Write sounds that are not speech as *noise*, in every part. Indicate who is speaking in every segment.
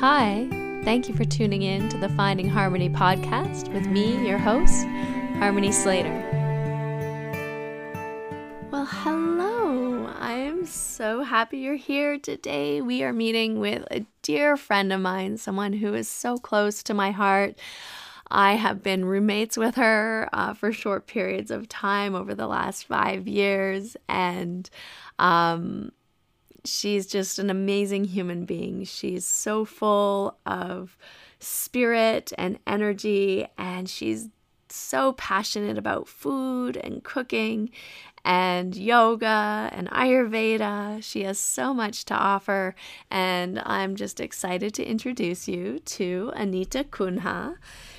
Speaker 1: Hi, thank you for tuning in to the Finding Harmony podcast with me, your host, Harmony Slater. Well, hello. I am so happy you're here today. We are meeting with a dear friend of mine, someone who is so close to my heart. I have been roommates with her uh, for short periods of time over the last five years, and um, she's just an amazing human being. She's so full of spirit and energy, and she's so passionate about food and cooking and yoga and Ayurveda. She has so much to offer, and I'm just excited to introduce you to Anita Cunha.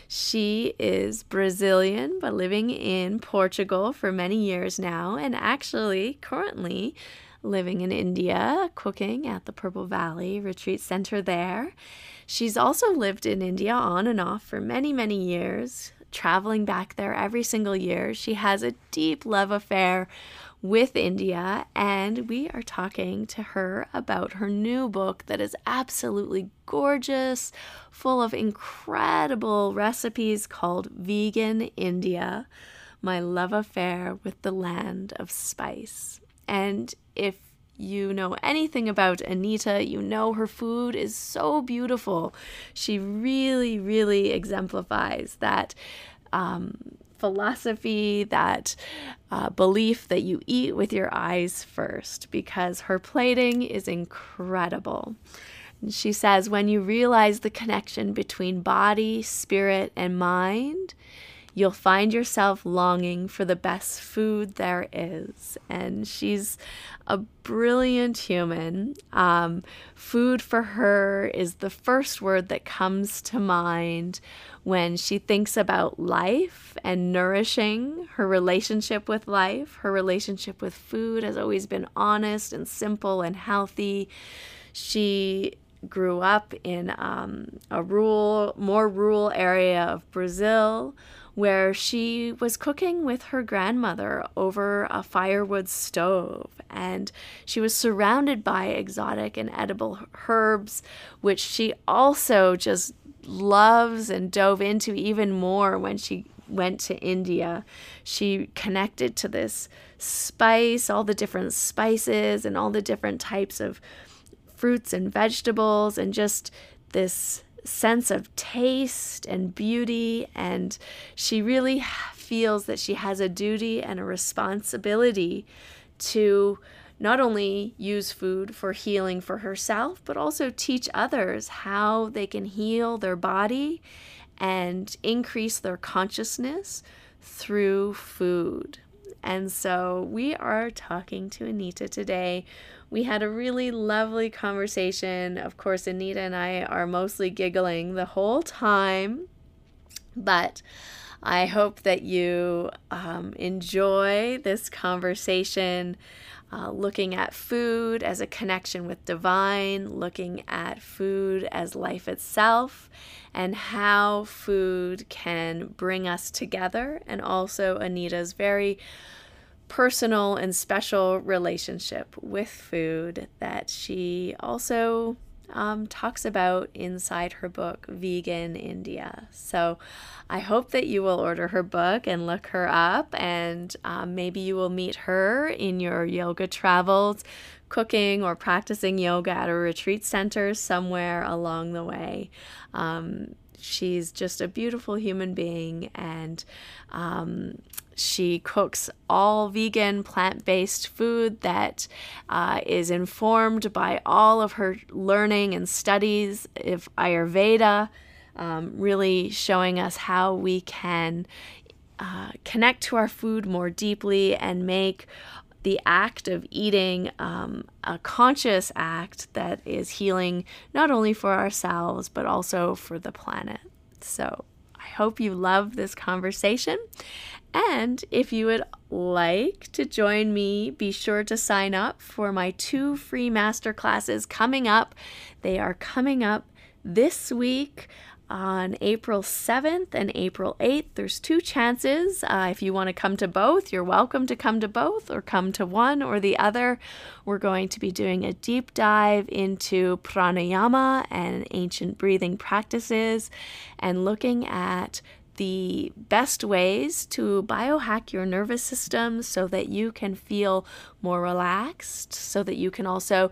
Speaker 1: She is Brazilian but living in Portugal for many years now, and actually currently living in India, cooking at the Purple Valley Retreat Center there. She's also lived in India on and off for many, many years, traveling back there every single year. She has a deep love affair with India, and we are talking to her about her new book that is absolutely gorgeous, full of incredible recipes called Vegan India My Love Affair with the Land of Spice. And if you know anything about Anita, you know her food is so beautiful. She really, really exemplifies that um, philosophy, that uh, belief that you eat with your eyes first, because her plating is incredible. She says, when you realize the connection between body, spirit, and mind, you'll find yourself longing for the best food there is. And she's a brilliant human. Um, food for her is the first word that comes to mind when she thinks about life and nourishing her relationship with life. Her relationship with food has always been honest and simple and healthy. She grew up in um, a rural, more rural area of Brazil where she was cooking with her grandmother over a firewood stove. And she was surrounded by exotic and edible herbs, which she also just loves and dove into even more when she went to India. She connected to this spice, all the different spices and all the different types of fruits and vegetables, and just this sense of taste and beauty. And she really feels that she has a duty and a responsibility to not only use food for healing for herself, but also teach others how they can heal their body and increase their consciousness through food. And so we are talking to Anita today we had a really lovely conversation. Of course, Anita and I are mostly giggling the whole time, but I hope that you um, enjoy this conversation. Uh, looking at food as a connection with divine, looking at food as life itself, and how food can bring us together, and also Anita's very personal and special relationship with food that she also um, talks about inside her book, Vegan India. So I hope that you will order her book and look her up, and um, maybe you will meet her in your yoga travels, cooking or practicing yoga at a retreat center somewhere along the way. Um, she's just a beautiful human being, and um, she cooks all vegan, plant based food that uh, is informed by all of her learning and studies of Ayurveda, um, really showing us how we can uh, connect to our food more deeply and make the act of eating um, a conscious act that is healing not only for ourselves but also for the planet. So, I hope you love this conversation. And if you would like to join me, be sure to sign up for my two free master classes coming up. They are coming up this week. on April 7th and April 8th. There's two chances. Uh, if you want to come to both, you're welcome to come to both or come to one or the other. We're going to be doing a deep dive into pranayama and ancient breathing practices and looking at the best ways to biohack your nervous system so that you can feel more relaxed, so that you can also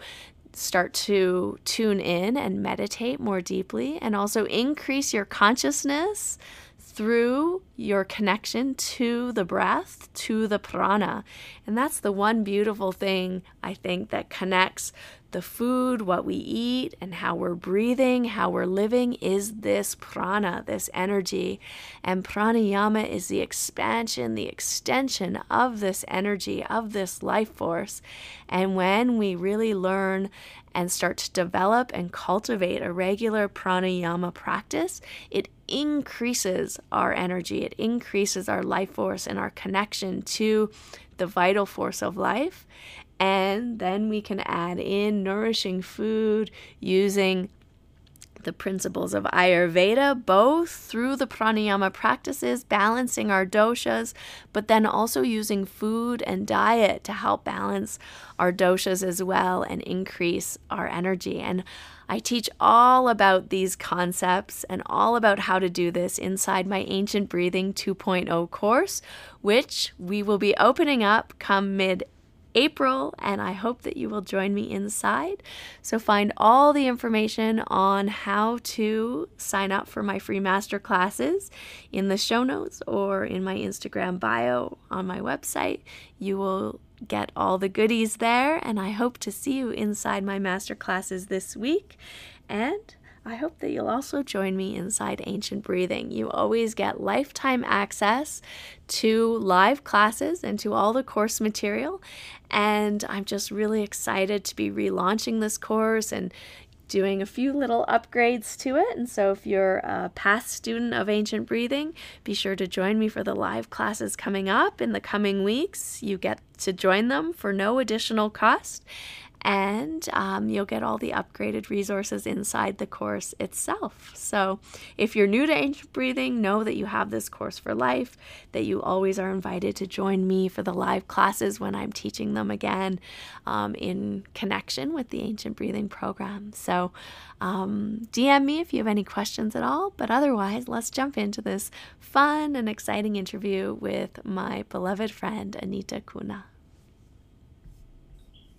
Speaker 1: start to tune in and meditate more deeply, and also increase your consciousness through your connection to the breath, to the prana. And that's the one beautiful thing I think that connects the food, what we eat, and how we're breathing, how we're living is this prana, this energy. And pranayama is the expansion, the extension of this energy, of this life force. And when we really learn and start to develop and cultivate a regular pranayama practice, it increases our energy, it increases our life force and our connection to the vital force of life. And then we can add in nourishing food using the principles of Ayurveda, both through the pranayama practices, balancing our doshas, but then also using food and diet to help balance our doshas as well and increase our energy. And I teach all about these concepts and all about how to do this inside my Ancient Breathing 2.0 course, which we will be opening up come mid April, and I hope that you will join me inside. So, find all the information on how to sign up for my free master classes in the show notes or in my Instagram bio on my website. You will get all the goodies there, and I hope to see you inside my master classes this week. And I hope that you'll also join me inside Ancient Breathing. You always get lifetime access to live classes and to all the course material. And I'm just really excited to be relaunching this course and doing a few little upgrades to it. And so, if you're a past student of Ancient Breathing, be sure to join me for the live classes coming up in the coming weeks. You get to join them for no additional cost and um, you'll get all the upgraded resources inside the course itself. So, if you're new to ancient breathing, know that you have this course for life, that you always are invited to join me for the live classes when I'm teaching them again um, in connection with the ancient breathing program. So, um, DM me if you have any questions at all, but otherwise, let's jump into this fun and exciting interview with my beloved friend, Anita Cunha.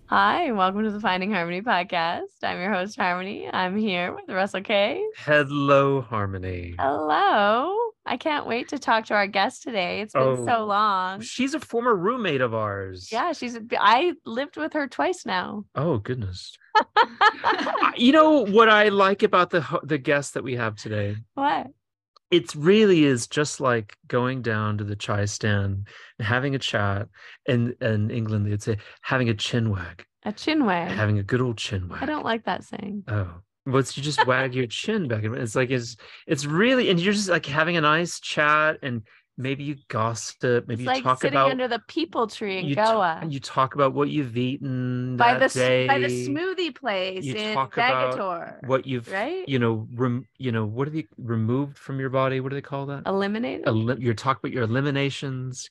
Speaker 1: Hi, and welcome to the Finding Harmony podcast. I'm your host, Harmony. I'm here with Russell Kay.
Speaker 2: Hello, Harmony.
Speaker 1: Hello. I can't wait to talk to our guest today. It's been oh, so long.
Speaker 2: She's a former roommate of ours.
Speaker 1: Yeah, she's. I lived with her twice now.
Speaker 2: Oh goodness. *laughs* you know what I like about the the guest that we have today?
Speaker 1: What?
Speaker 2: It really is just like going down to the chai stand and having a chat. And in England, they'd say having a chin wag.
Speaker 1: A chin wag.
Speaker 2: Having a good old chin wag.
Speaker 1: I don't like that saying.
Speaker 2: Oh, but you just wag your chin back. and It's like it's it's really, and you're just like having a nice chat and maybe you gossip maybe
Speaker 1: it's
Speaker 2: you
Speaker 1: like
Speaker 2: talk
Speaker 1: sitting
Speaker 2: about
Speaker 1: under the people tree in goa
Speaker 2: t- you talk about what you've eaten
Speaker 1: by the
Speaker 2: day.
Speaker 1: by the smoothie place you in talk Vagator,
Speaker 2: about what you've right you know rem, you know what are they removed from your body what do they call that
Speaker 1: eliminated
Speaker 2: Elim- you're talking about your eliminations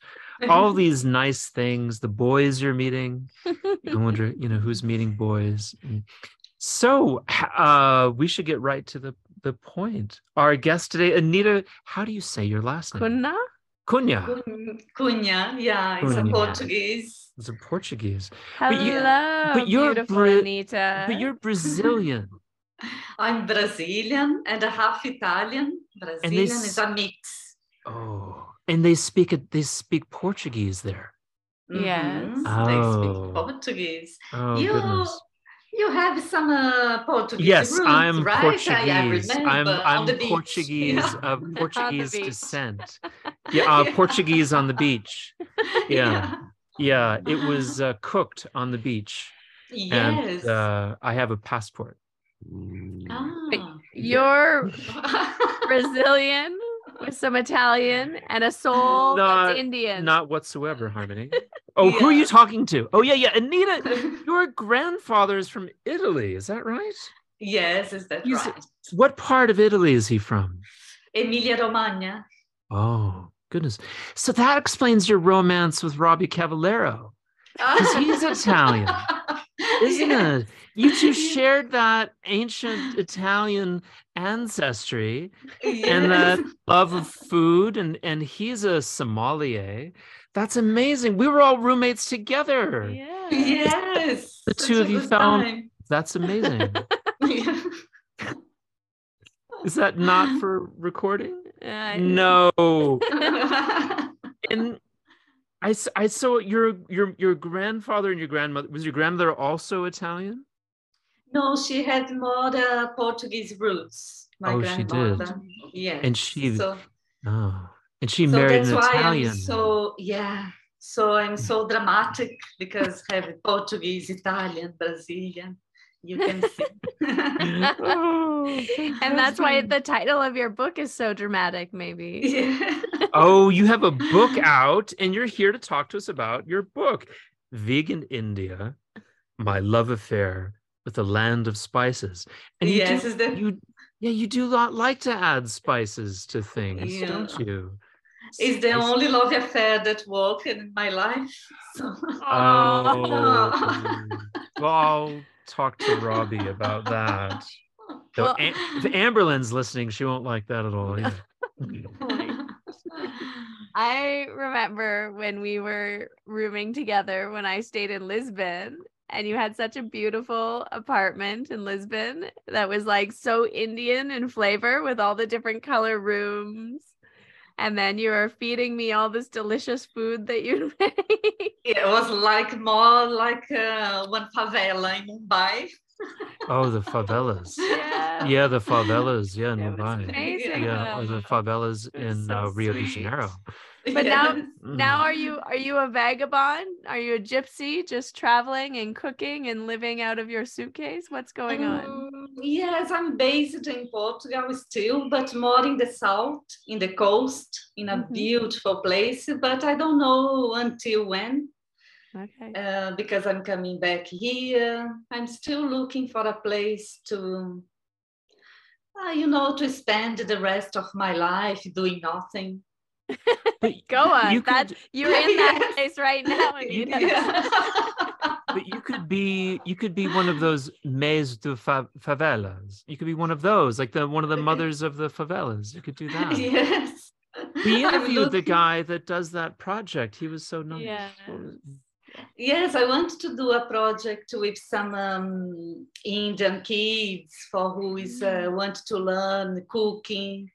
Speaker 2: all *laughs* these nice things the boys you're meeting i *laughs* wonder you know who's meeting boys so uh we should get right to the the point. Our guest today, Anita, how do you say your last name?
Speaker 1: Kuna?
Speaker 2: Cunha.
Speaker 3: Cunha, yeah, it's Cunha. a Portuguese.
Speaker 2: It's a Portuguese.
Speaker 1: Hello, but, you, but you're beautiful Bra- Anita.
Speaker 2: But you're *laughs* Brazilian.
Speaker 3: I'm Brazilian and a half Italian. Brazilian they, is a mix.
Speaker 2: Oh, and they speak it. They speak Portuguese there.
Speaker 1: Yes, mm-hmm.
Speaker 3: oh. they speak oh. Portuguese.
Speaker 2: Oh you, goodness.
Speaker 3: You have some uh, Portuguese
Speaker 2: yes,
Speaker 3: roots,
Speaker 2: I'm
Speaker 3: right?
Speaker 2: Portuguese. I am I'm Portuguese yeah. *laughs* of Portuguese descent. *laughs* Yeah, uh, yeah, Portuguese on the beach. *laughs* Yeah, yeah. It was uh, cooked on the beach.
Speaker 3: Yes.
Speaker 2: And, uh, I have a passport.
Speaker 1: Ah. You're Brazilian with some Italian and a soul not, that's Indian.
Speaker 2: Not whatsoever, Harmony. *laughs* Oh, yeah. who are you talking to? Oh, yeah, yeah. Anita, *laughs* your grandfather is from Italy. Is that right?
Speaker 3: Yes, is that
Speaker 2: He's-
Speaker 3: right?
Speaker 2: What part of Italy is he from?
Speaker 3: Emilia Romagna.
Speaker 2: Oh, goodness. So that explains your romance with Robbie Cavallero, because he's *laughs* Italian, isn't
Speaker 3: Yeah.
Speaker 2: it? You two *laughs* shared that ancient Italian ancestry and that love of food, and and he's a sommelier. That's amazing. We were all roommates together.
Speaker 1: Yeah.
Speaker 3: Yes.
Speaker 2: The
Speaker 3: such
Speaker 2: two of you found-
Speaker 3: time.
Speaker 2: That's amazing. *laughs*
Speaker 3: Yeah.
Speaker 2: Is that not for recording?
Speaker 1: Uh,
Speaker 2: No. *laughs* And I, I saw your your your grandfather and your grandmother was your grandmother also Italian?
Speaker 3: No, she had more the Portuguese roots. My
Speaker 2: Oh, she did.
Speaker 3: grandmother. Yes.
Speaker 2: And she-
Speaker 3: So,
Speaker 2: Oh, and she
Speaker 3: so
Speaker 2: married
Speaker 3: that's
Speaker 2: an
Speaker 3: why
Speaker 2: Italian.
Speaker 3: I'm so yeah. So I'm so dramatic because I have Portuguese, Italian, Brazilian. You can see. *laughs*
Speaker 2: oh, *laughs*
Speaker 1: and that's why the title of your book is so dramatic, maybe.
Speaker 3: yeah. *laughs*
Speaker 2: Oh, you have a book out, and you're here to talk to us about your book, Vegan India: My Love Affair with the Land of Spices. And you
Speaker 3: yes,
Speaker 2: do,
Speaker 3: is that
Speaker 2: you yeah, you do not like to add spices to things,
Speaker 3: Yeah.
Speaker 2: don't you?
Speaker 3: is the
Speaker 2: Spice-
Speaker 3: only love affair that worked in my life. *laughs* So
Speaker 2: Oh, well, I'll talk to Robbie about that. *laughs* Though
Speaker 1: Well-
Speaker 2: Am- if Amberlynn's listening, she won't like that at all. Either. *laughs*
Speaker 1: I remember when we were rooming together when I stayed in Lisbon and you had such a beautiful apartment in Lisbon that was like so Indian in flavor with all the different color rooms. And then you were feeding me all this delicious food that you'd *laughs* make.
Speaker 3: it was like more like uh, one favela in Mumbai.
Speaker 2: Oh, the *laughs* favelas.
Speaker 1: yeah.
Speaker 2: Yeah, the favelas. Yeah, in
Speaker 1: It was
Speaker 2: Mumbai.
Speaker 1: amazing.
Speaker 2: Yeah, the favelas in
Speaker 1: so
Speaker 2: uh, Rio de. Janeiro.
Speaker 1: But now- *laughs* Now
Speaker 2: Mm.
Speaker 1: are you are you a vagabond? Are you a gypsy just traveling and cooking and living out of your suitcase? What's going on?
Speaker 3: Um, yes, I'm based in Portugal still, but more in the south, in the coast, in a
Speaker 1: Mhm.
Speaker 3: beautiful place. But I don't know until when,
Speaker 1: Okay.
Speaker 3: uh, because I'm coming back here. I'm still looking for a place to, uh, you know, to spend the rest of my life doing nothing.
Speaker 2: But *laughs*
Speaker 1: Go on.
Speaker 2: You
Speaker 1: that
Speaker 2: could,
Speaker 1: you're in *laughs* that
Speaker 3: Yes.
Speaker 1: place right now. And you *laughs*
Speaker 2: but you could be you could be one of those maids de fa- favelas. You could be one of those, like the one of the mothers of the favelas. You could do that.
Speaker 3: yes.
Speaker 2: We interviewed the guy that does that project. He was so nice.
Speaker 1: Yeah.
Speaker 3: Yes, I want to do a project with some um, Indian kids for who is uh, want to learn cooking,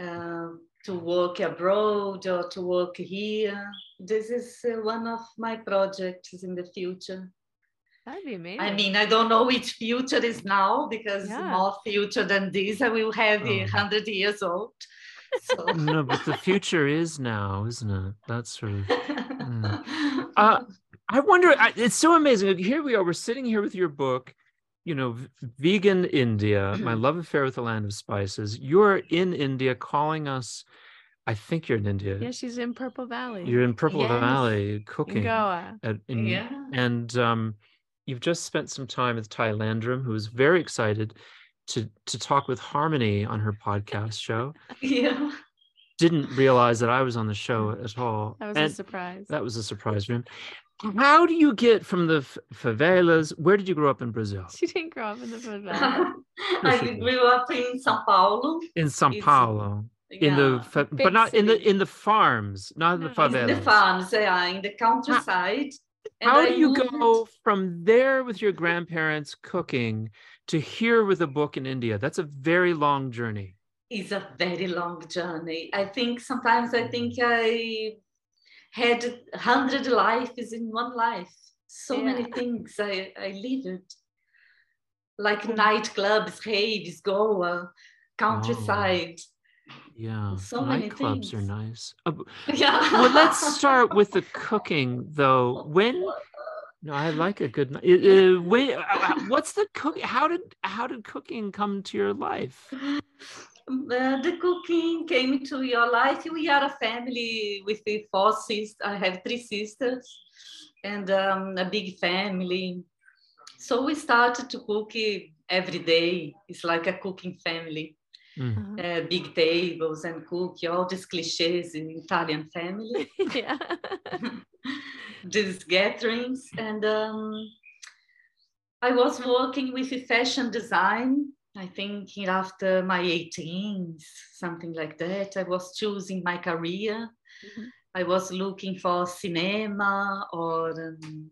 Speaker 3: um, to work abroad or to work here. This is uh, one of my projects in the future.
Speaker 1: That'd be amazing.
Speaker 3: I mean, I don't know which future is now because
Speaker 1: Yeah.
Speaker 3: more future than this, I will have a
Speaker 2: Oh.
Speaker 3: hundred years old. *laughs* So.
Speaker 2: No, but the future is now, isn't it? That's sort of. *laughs* Uh, I wonder. I, it's so amazing. Here we are. We're sitting here with your book. You know, vegan India, my love affair with the land of spices. You're in India, calling us. I think you're in India.
Speaker 1: yeah, she's in Purple Valley.
Speaker 2: You're in Purple
Speaker 3: Yes.
Speaker 2: Valley
Speaker 1: in
Speaker 2: cooking.
Speaker 1: Goa.
Speaker 2: At, in,
Speaker 3: yeah.
Speaker 2: and um, you've just spent some time with Ty Landrum, who is very excited to to talk with Harmony on her podcast show. *laughs*
Speaker 3: Yeah.
Speaker 2: Didn't realize that I was on the show at all.
Speaker 1: That was
Speaker 2: and
Speaker 1: a surprise.
Speaker 2: that was a surprise for him. How do you get from the f- favelas? Where did you grow up in Brazil? *laughs*
Speaker 1: she didn't grow up in the favela. *laughs*
Speaker 3: I grew up in São Paulo.
Speaker 2: In Sao
Speaker 3: It's-
Speaker 2: Paulo, in the fa- but not in the in the farms, not in the
Speaker 1: No.
Speaker 2: favelas.
Speaker 3: in the farms, yeah, in the countryside. And
Speaker 2: How
Speaker 3: I
Speaker 2: do you
Speaker 3: moved-
Speaker 2: go from there with your grandparents cooking to here with a book in India? That's a very long journey.
Speaker 3: It's a very long journey. I think sometimes I think I had a hundred lives in one life. So many things I, I lived. Like nightclubs, raves, Goa, countryside.
Speaker 2: Yeah,
Speaker 3: So many
Speaker 2: nightclubs are nice. *laughs* Uh,
Speaker 3: Yeah.
Speaker 2: well, let's start with the cooking, though. When no, I like a good. uh, uh, what's the cook? How did how did cooking come to your life? *laughs*
Speaker 3: Uh, the cooking came into your life. We are a family with four sisters. I have three sisters and um, a big family. So we started to cook every day. It's like a cooking family.
Speaker 2: Mm.
Speaker 1: Uh-huh.
Speaker 3: Uh, big tables and cook all these cliches in Italian family. *laughs*
Speaker 1: yeah. *laughs*
Speaker 3: these gatherings and um, i was working with fashion design i think after my 18s something like that i was choosing my career
Speaker 1: Mhm.
Speaker 3: i was looking for cinema or um,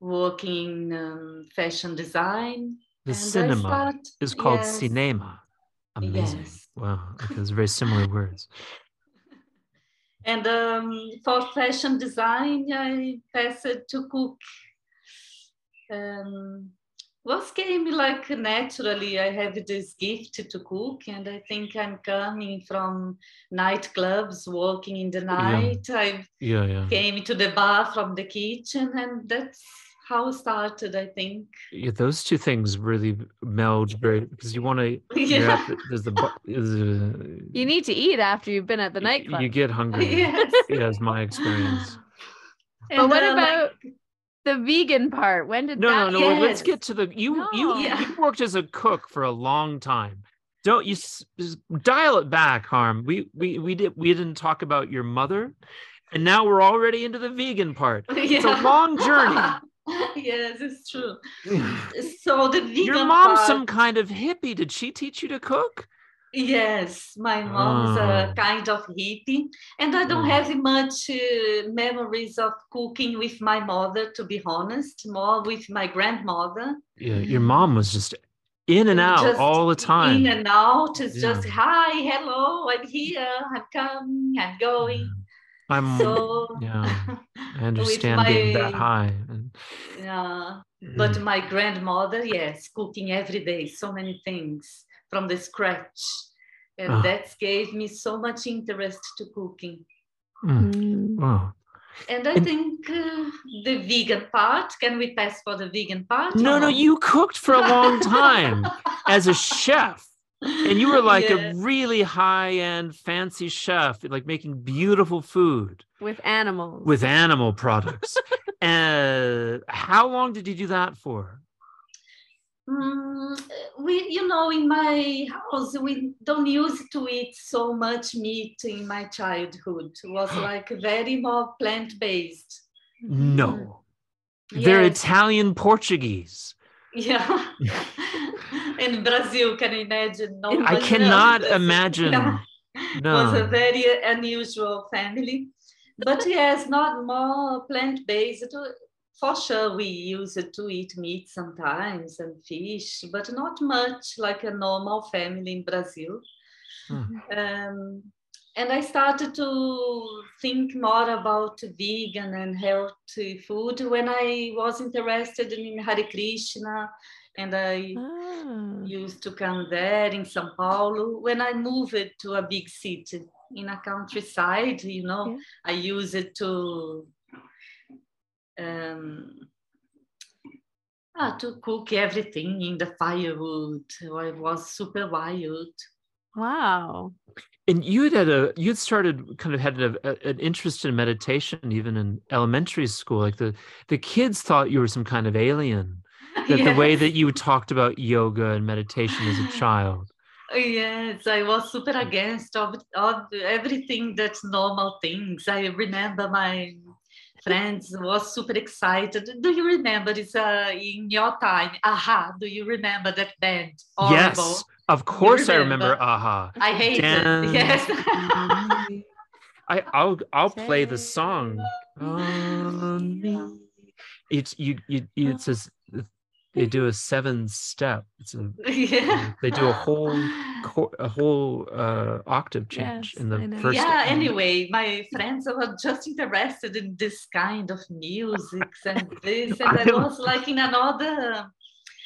Speaker 3: working um, fashion design
Speaker 2: The
Speaker 3: And
Speaker 2: cinema
Speaker 3: start-
Speaker 2: is called
Speaker 3: yes.
Speaker 2: cinema. Amazing.
Speaker 3: Yes.
Speaker 2: Wow. Okay, those very similar *laughs* words.
Speaker 3: And um, for fashion design, I passed to cook. Um, was came like naturally. I have this gift to cook, and I think I'm coming from nightclubs, working in the night. I
Speaker 2: Yeah, yeah.
Speaker 3: came to the bar from the kitchen, and that's how it started. I think.
Speaker 2: yeah those two things really meld very because you want *laughs* to.
Speaker 3: Yeah.
Speaker 2: there's the. bu- there's a-
Speaker 1: You need to eat after you've been at the
Speaker 2: y-
Speaker 1: nightclub.
Speaker 2: You get hungry. *laughs*
Speaker 3: yes.
Speaker 2: Yeah, is my experience.
Speaker 1: but what
Speaker 3: uh, like-
Speaker 1: about the vegan part? When did
Speaker 2: No,
Speaker 1: that?
Speaker 2: no, no. well, Let's get to the you. You
Speaker 3: Yeah.
Speaker 2: you worked as a cook for a long time. Don't you s- s- dial it back, Harm? We we we did we didn't talk about your mother, and now we're already into the vegan part. *laughs* It's a long journey. *laughs*
Speaker 3: yes, it's true. *sighs* So the vegan
Speaker 2: Your mom's
Speaker 3: part-
Speaker 2: some kind of hippie. Did she teach you to cook?
Speaker 3: Yes, my mom's a kind of hippie, and I don't
Speaker 2: Mm.
Speaker 3: have much uh, memories of cooking with my mother, to be honest. More with my grandmother.
Speaker 2: Yeah, your mom was just in and out
Speaker 3: Just
Speaker 2: all the time.
Speaker 3: In and out. It's just hi, hello, I'm here, I'm coming, I'm going.
Speaker 2: I'm
Speaker 3: So
Speaker 2: yeah, I *laughs* understand being that high.
Speaker 3: Yeah.
Speaker 2: Mm.
Speaker 3: But my grandmother, yes, cooking every day, so many things from the scratch. And
Speaker 2: Ah.
Speaker 3: that gave me so much interest to cooking.
Speaker 2: Mm,
Speaker 1: Mm.
Speaker 2: wow.
Speaker 3: And I
Speaker 2: And-
Speaker 3: think uh, the vegan part, can we pass for the vegan part?
Speaker 2: No, no, you cooked for a long time *laughs* as a chef. And you were like
Speaker 3: Yes.
Speaker 2: a really high end fancy chef, like making beautiful food
Speaker 1: With animals.
Speaker 2: with animal products. *laughs* uh, how long did you do that for?
Speaker 3: Mm, we, you know, in my house, we don't used to eat so much meat in my childhood. It was like very more plant based.
Speaker 2: No. They're
Speaker 3: Yes.
Speaker 2: Italian Portuguese.
Speaker 3: Yeah. *laughs* in Brazil, can you imagine? No
Speaker 2: I cannot
Speaker 3: knows.
Speaker 2: imagine.
Speaker 3: Yeah. was a very unusual family. But yes, not more plant based. For sure, we used to eat meat sometimes and fish, but not much like a normal family in Brazil.
Speaker 2: Hmm.
Speaker 3: Um, and I started to think more about vegan and healthy food when I was interested in Hare Krishna and I
Speaker 1: Ah.
Speaker 3: used to come there in São Paulo. When I moved to a big city in a countryside, you know,
Speaker 1: Yeah.
Speaker 3: I used it to um, ah, to cook everything in the firewood. I was super wild.
Speaker 1: Wow.
Speaker 2: And you had had a you had started kind of had a, a- an interest in meditation even in elementary school. Like the the kids thought you were some kind of alien. *laughs* That the way that you talked about yoga and meditation as a *laughs* child.
Speaker 3: Yes, I was super against of, of everything that's normal things. I remember my friends was super excited. Do you remember it's uh, in your time? Aha, do you remember that band? Horrible.
Speaker 2: Yes, of course I remember.
Speaker 3: remember?
Speaker 2: Aha.
Speaker 3: I hate
Speaker 2: Dance
Speaker 3: it. Yes. *laughs*
Speaker 2: I I'll I'll play the song. On me. It's you you, you it says they do a seven step. It's a *laughs*
Speaker 3: yeah.
Speaker 2: they do a whole *laughs* a whole uh octave change
Speaker 1: Yes,
Speaker 2: in the first
Speaker 3: yeah anyway my friends were just interested in this kind of music and *laughs* this and
Speaker 2: I
Speaker 3: i was like in another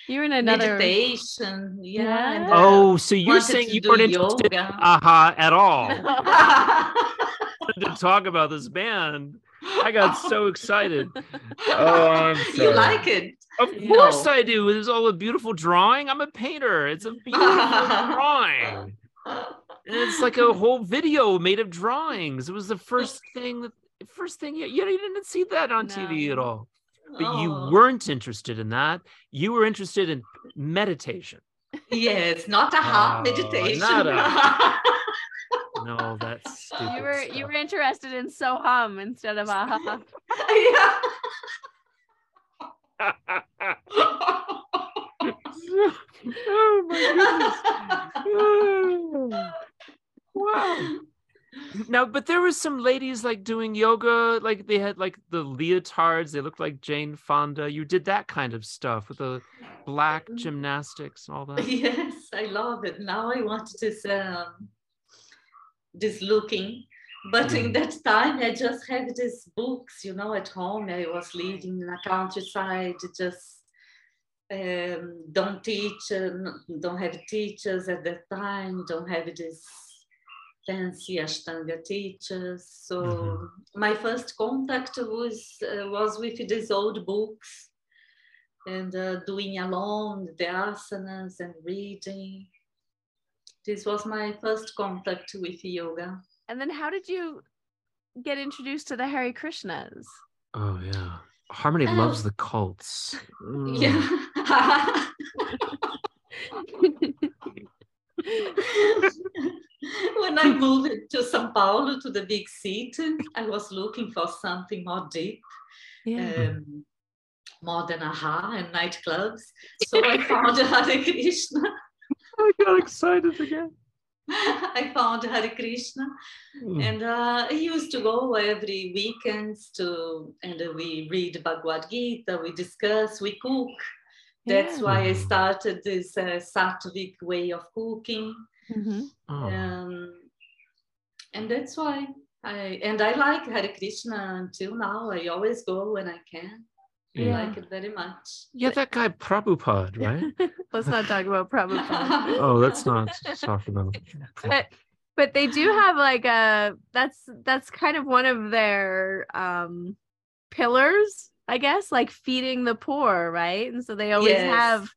Speaker 1: You're in another.
Speaker 3: meditation yeah,
Speaker 1: Yeah.
Speaker 3: and, uh,
Speaker 2: Oh, so you're saying you
Speaker 3: do
Speaker 2: weren't interested in
Speaker 3: yoga.
Speaker 2: aha at all to talk about this band. I got so excited. Oh, I'm
Speaker 3: you like it
Speaker 2: Of *laughs*
Speaker 3: No.
Speaker 2: course I do. It's all a beautiful drawing. I'm a painter. It's a beautiful drawing. It's like a *laughs* whole video made of drawings. It was the first thing that first thing you, you didn't see that on TV at all. but
Speaker 3: Oh.
Speaker 2: you weren't interested in that. You were interested in meditation.
Speaker 3: Yes, not a hard
Speaker 2: Oh,
Speaker 3: meditation.
Speaker 2: a- *laughs* No, that's stupid
Speaker 1: You were you were interested in so hum instead of aha.
Speaker 3: yeah.
Speaker 2: Oh my goodness. Wow. Now, but there was some ladies like doing yoga, like they had like the leotards, they looked like Jane Fonda. You did that kind of stuff with the black gymnastics and all that.
Speaker 3: yes, I love it. Now I want this um, this looking. But in that time, I just had these books, you know, at home. I was living in a countryside, just um, don't teach, uh, don't have teachers at that time, don't have this fancy Ashtanga teachers. So
Speaker 2: Mhm.
Speaker 3: my first contact was uh, was with these old books and uh, doing alone the asanas and reading. This was my first contact with yoga.
Speaker 1: And then how did you get introduced to the Hare Krishnas?
Speaker 2: Oh yeah. Harmony
Speaker 3: Oh.
Speaker 2: loves the cults. Mm.
Speaker 3: Yeah. *laughs* when I moved to São Paulo, to the big city, I was looking for something more deep,
Speaker 1: yeah.
Speaker 3: um, more than aha and nightclubs. So I found *laughs* Hare Krishna.
Speaker 2: I got excited again. *laughs*
Speaker 3: I found Hare Krishna,
Speaker 2: Mm.
Speaker 3: and uh, I used to go every weekends to, and uh, we read Bhagavad Gita, we discuss, we cook. That's
Speaker 1: Yeah.
Speaker 3: why I
Speaker 2: Mhm.
Speaker 3: started this uh, Sattvic way of cooking,
Speaker 1: Mhm.
Speaker 2: Oh.
Speaker 3: um, and that's why I and I like Hare Krishna until now. I always go when I can. I
Speaker 2: Yeah.
Speaker 3: like it very much.
Speaker 2: Yeah, that guy Prabhupada, right? *laughs*
Speaker 1: Let's not talk about Prabhupada. *laughs*
Speaker 2: oh, let's not talk about. *laughs*
Speaker 1: but but they do have like a that's that's kind of one of their um pillars i guess like feeding the poor right and so they always
Speaker 3: Yes.
Speaker 1: have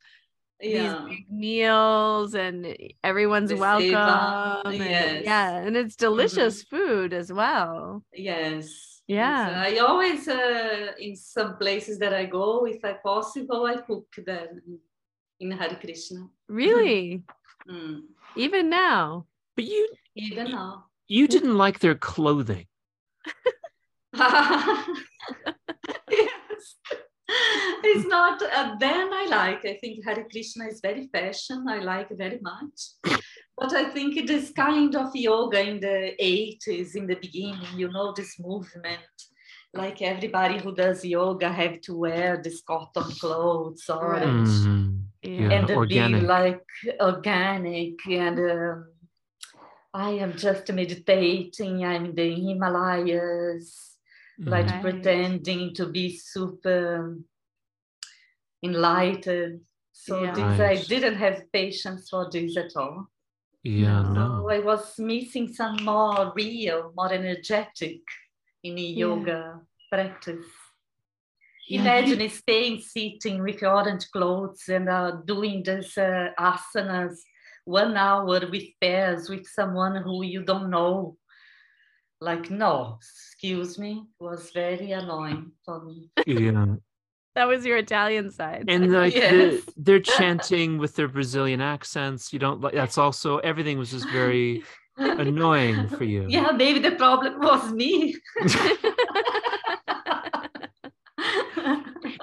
Speaker 1: these big meals and everyone's
Speaker 3: The
Speaker 1: welcome
Speaker 3: seva,
Speaker 1: and-
Speaker 3: yes.
Speaker 1: yeah and it's delicious food as well
Speaker 3: Yes.
Speaker 1: Yeah.
Speaker 3: Yes. I always, uh, in some places that I go, if I possible, I cook them in Hare Krishna.
Speaker 1: really *laughs*
Speaker 3: Mm.
Speaker 1: even now
Speaker 2: But you
Speaker 3: Even now.
Speaker 2: you didn't like their clothing. *laughs*
Speaker 3: yes. It's not, uh, then I like, I think Hare Krishna is very fashion. I like very much. *laughs* But I think this kind of yoga in the 80s, in the beginning, you know, this movement, like everybody who does yoga have to wear this cotton clothes or
Speaker 1: Right.
Speaker 2: Mhm.
Speaker 1: Yeah.
Speaker 3: and be like organic and um, I am just meditating. I'm in the Himalayas, like
Speaker 2: Mhm.
Speaker 1: Right.
Speaker 3: pretending to be super enlightened. So
Speaker 1: Yeah.
Speaker 3: this I didn't have patience for this at all.
Speaker 2: Yeah,
Speaker 1: No.
Speaker 2: no.
Speaker 3: So I was missing some more real, more energetic in the
Speaker 1: Yeah.
Speaker 3: yoga practice.
Speaker 1: Yeah,
Speaker 3: Imagine staying sitting with your orange clothes and uh, doing this uh, asanas one hour with pairs with someone who you don't know. Like, no, excuse me, it was very annoying for me.
Speaker 2: Yeah.
Speaker 1: That was your italian side
Speaker 2: And like
Speaker 3: Yes.
Speaker 2: the, *laughs* they're chanting with their Brazilian accents. You don't like that's also everything was just very annoying for you.
Speaker 3: Yeah, maybe the problem was me. *laughs*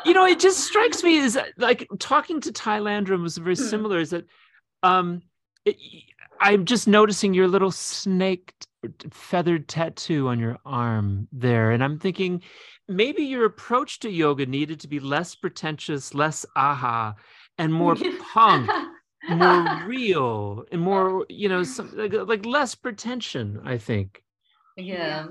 Speaker 2: you know, it just strikes me as like talking to Ty Landrum was very
Speaker 3: Hmm.
Speaker 2: similar. Is that um, it, I'm just noticing your little snake feathered tattoo on your arm there, and I'm thinking maybe your approach to yoga needed to be less pretentious, less aha, and more punk, *laughs* more real, and more you know, some, like, like less pretension. I think.
Speaker 3: yeah.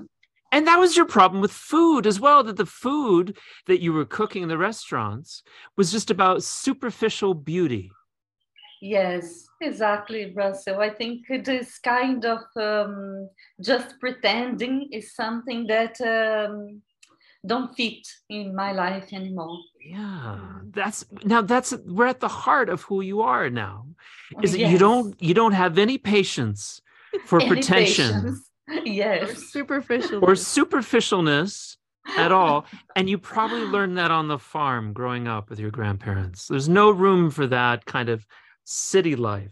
Speaker 2: And that was your problem with food as well, that the food that you were cooking in the restaurants was just about superficial beauty.
Speaker 3: Yes, exactly, Russell. I think this kind of um, just pretending is something that um, don't fit in my life anymore.
Speaker 2: Yeah. That's now that's we're at the heart of who you are now. Oh, is that you don't you don't have any patience for *laughs*
Speaker 3: Any
Speaker 2: pretension
Speaker 3: patience. *laughs*
Speaker 1: or
Speaker 3: Yes.
Speaker 1: superficial
Speaker 2: or superficialness at all. *laughs* And you probably learned that on the farm growing up with your grandparents. There's no room for that kind of city life.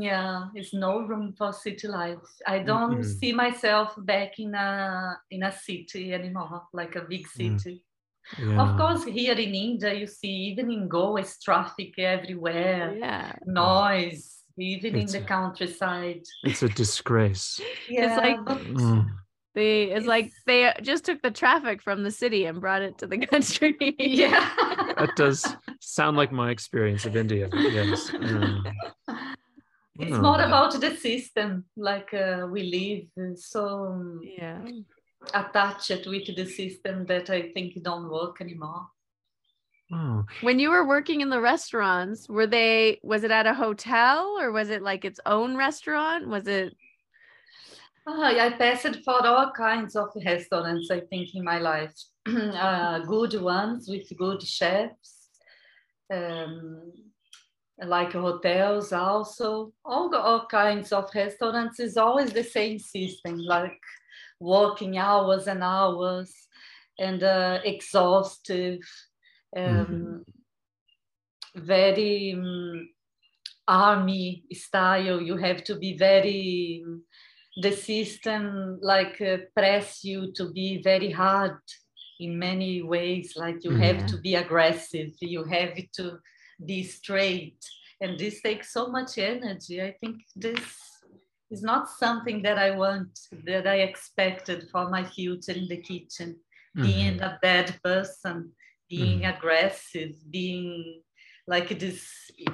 Speaker 3: Yeah, it's no room for city life. I don't
Speaker 2: Mm-mm.
Speaker 3: see myself back in a in a city anymore, like a big
Speaker 2: Mm.
Speaker 3: city.
Speaker 2: Yeah.
Speaker 3: Of course, here in India, you see even in Goa, it's traffic everywhere,
Speaker 1: Yeah.
Speaker 3: noise, even in the
Speaker 2: a-
Speaker 3: countryside.
Speaker 2: It's a disgrace.
Speaker 3: Yeah,
Speaker 1: it's
Speaker 3: like-
Speaker 2: Mm.
Speaker 1: They it's
Speaker 3: It's-
Speaker 1: like they just took the traffic from the city and brought it to the *laughs* country.
Speaker 3: yeah.
Speaker 2: That does sound like my experience of India. Yes. Yeah. *laughs*
Speaker 3: It's
Speaker 2: Oh.
Speaker 3: more about the system, like uh, we live so
Speaker 1: Yeah.
Speaker 3: attached with the system that I think it don't work anymore.
Speaker 2: Oh.
Speaker 1: When you were working in the restaurants, were they was it at a hotel or was it like its own restaurant? Was it
Speaker 3: Ah, I passed for all kinds of restaurants, I think, in my life. *clears throat* uh, good ones with good chefs, um, like hotels also. All, all kinds of restaurants is always the same system, like working hours and hours and uh, exhaustive. Um, Very um, army style. You have to be very the system like uh, press you to be very hard in many ways like you have to be aggressive you have to be straight and this takes so much energy i think this is not something that i want that i expected for my future in the kitchen being
Speaker 2: Mhm.
Speaker 3: a bad person being aggressive being like this uh,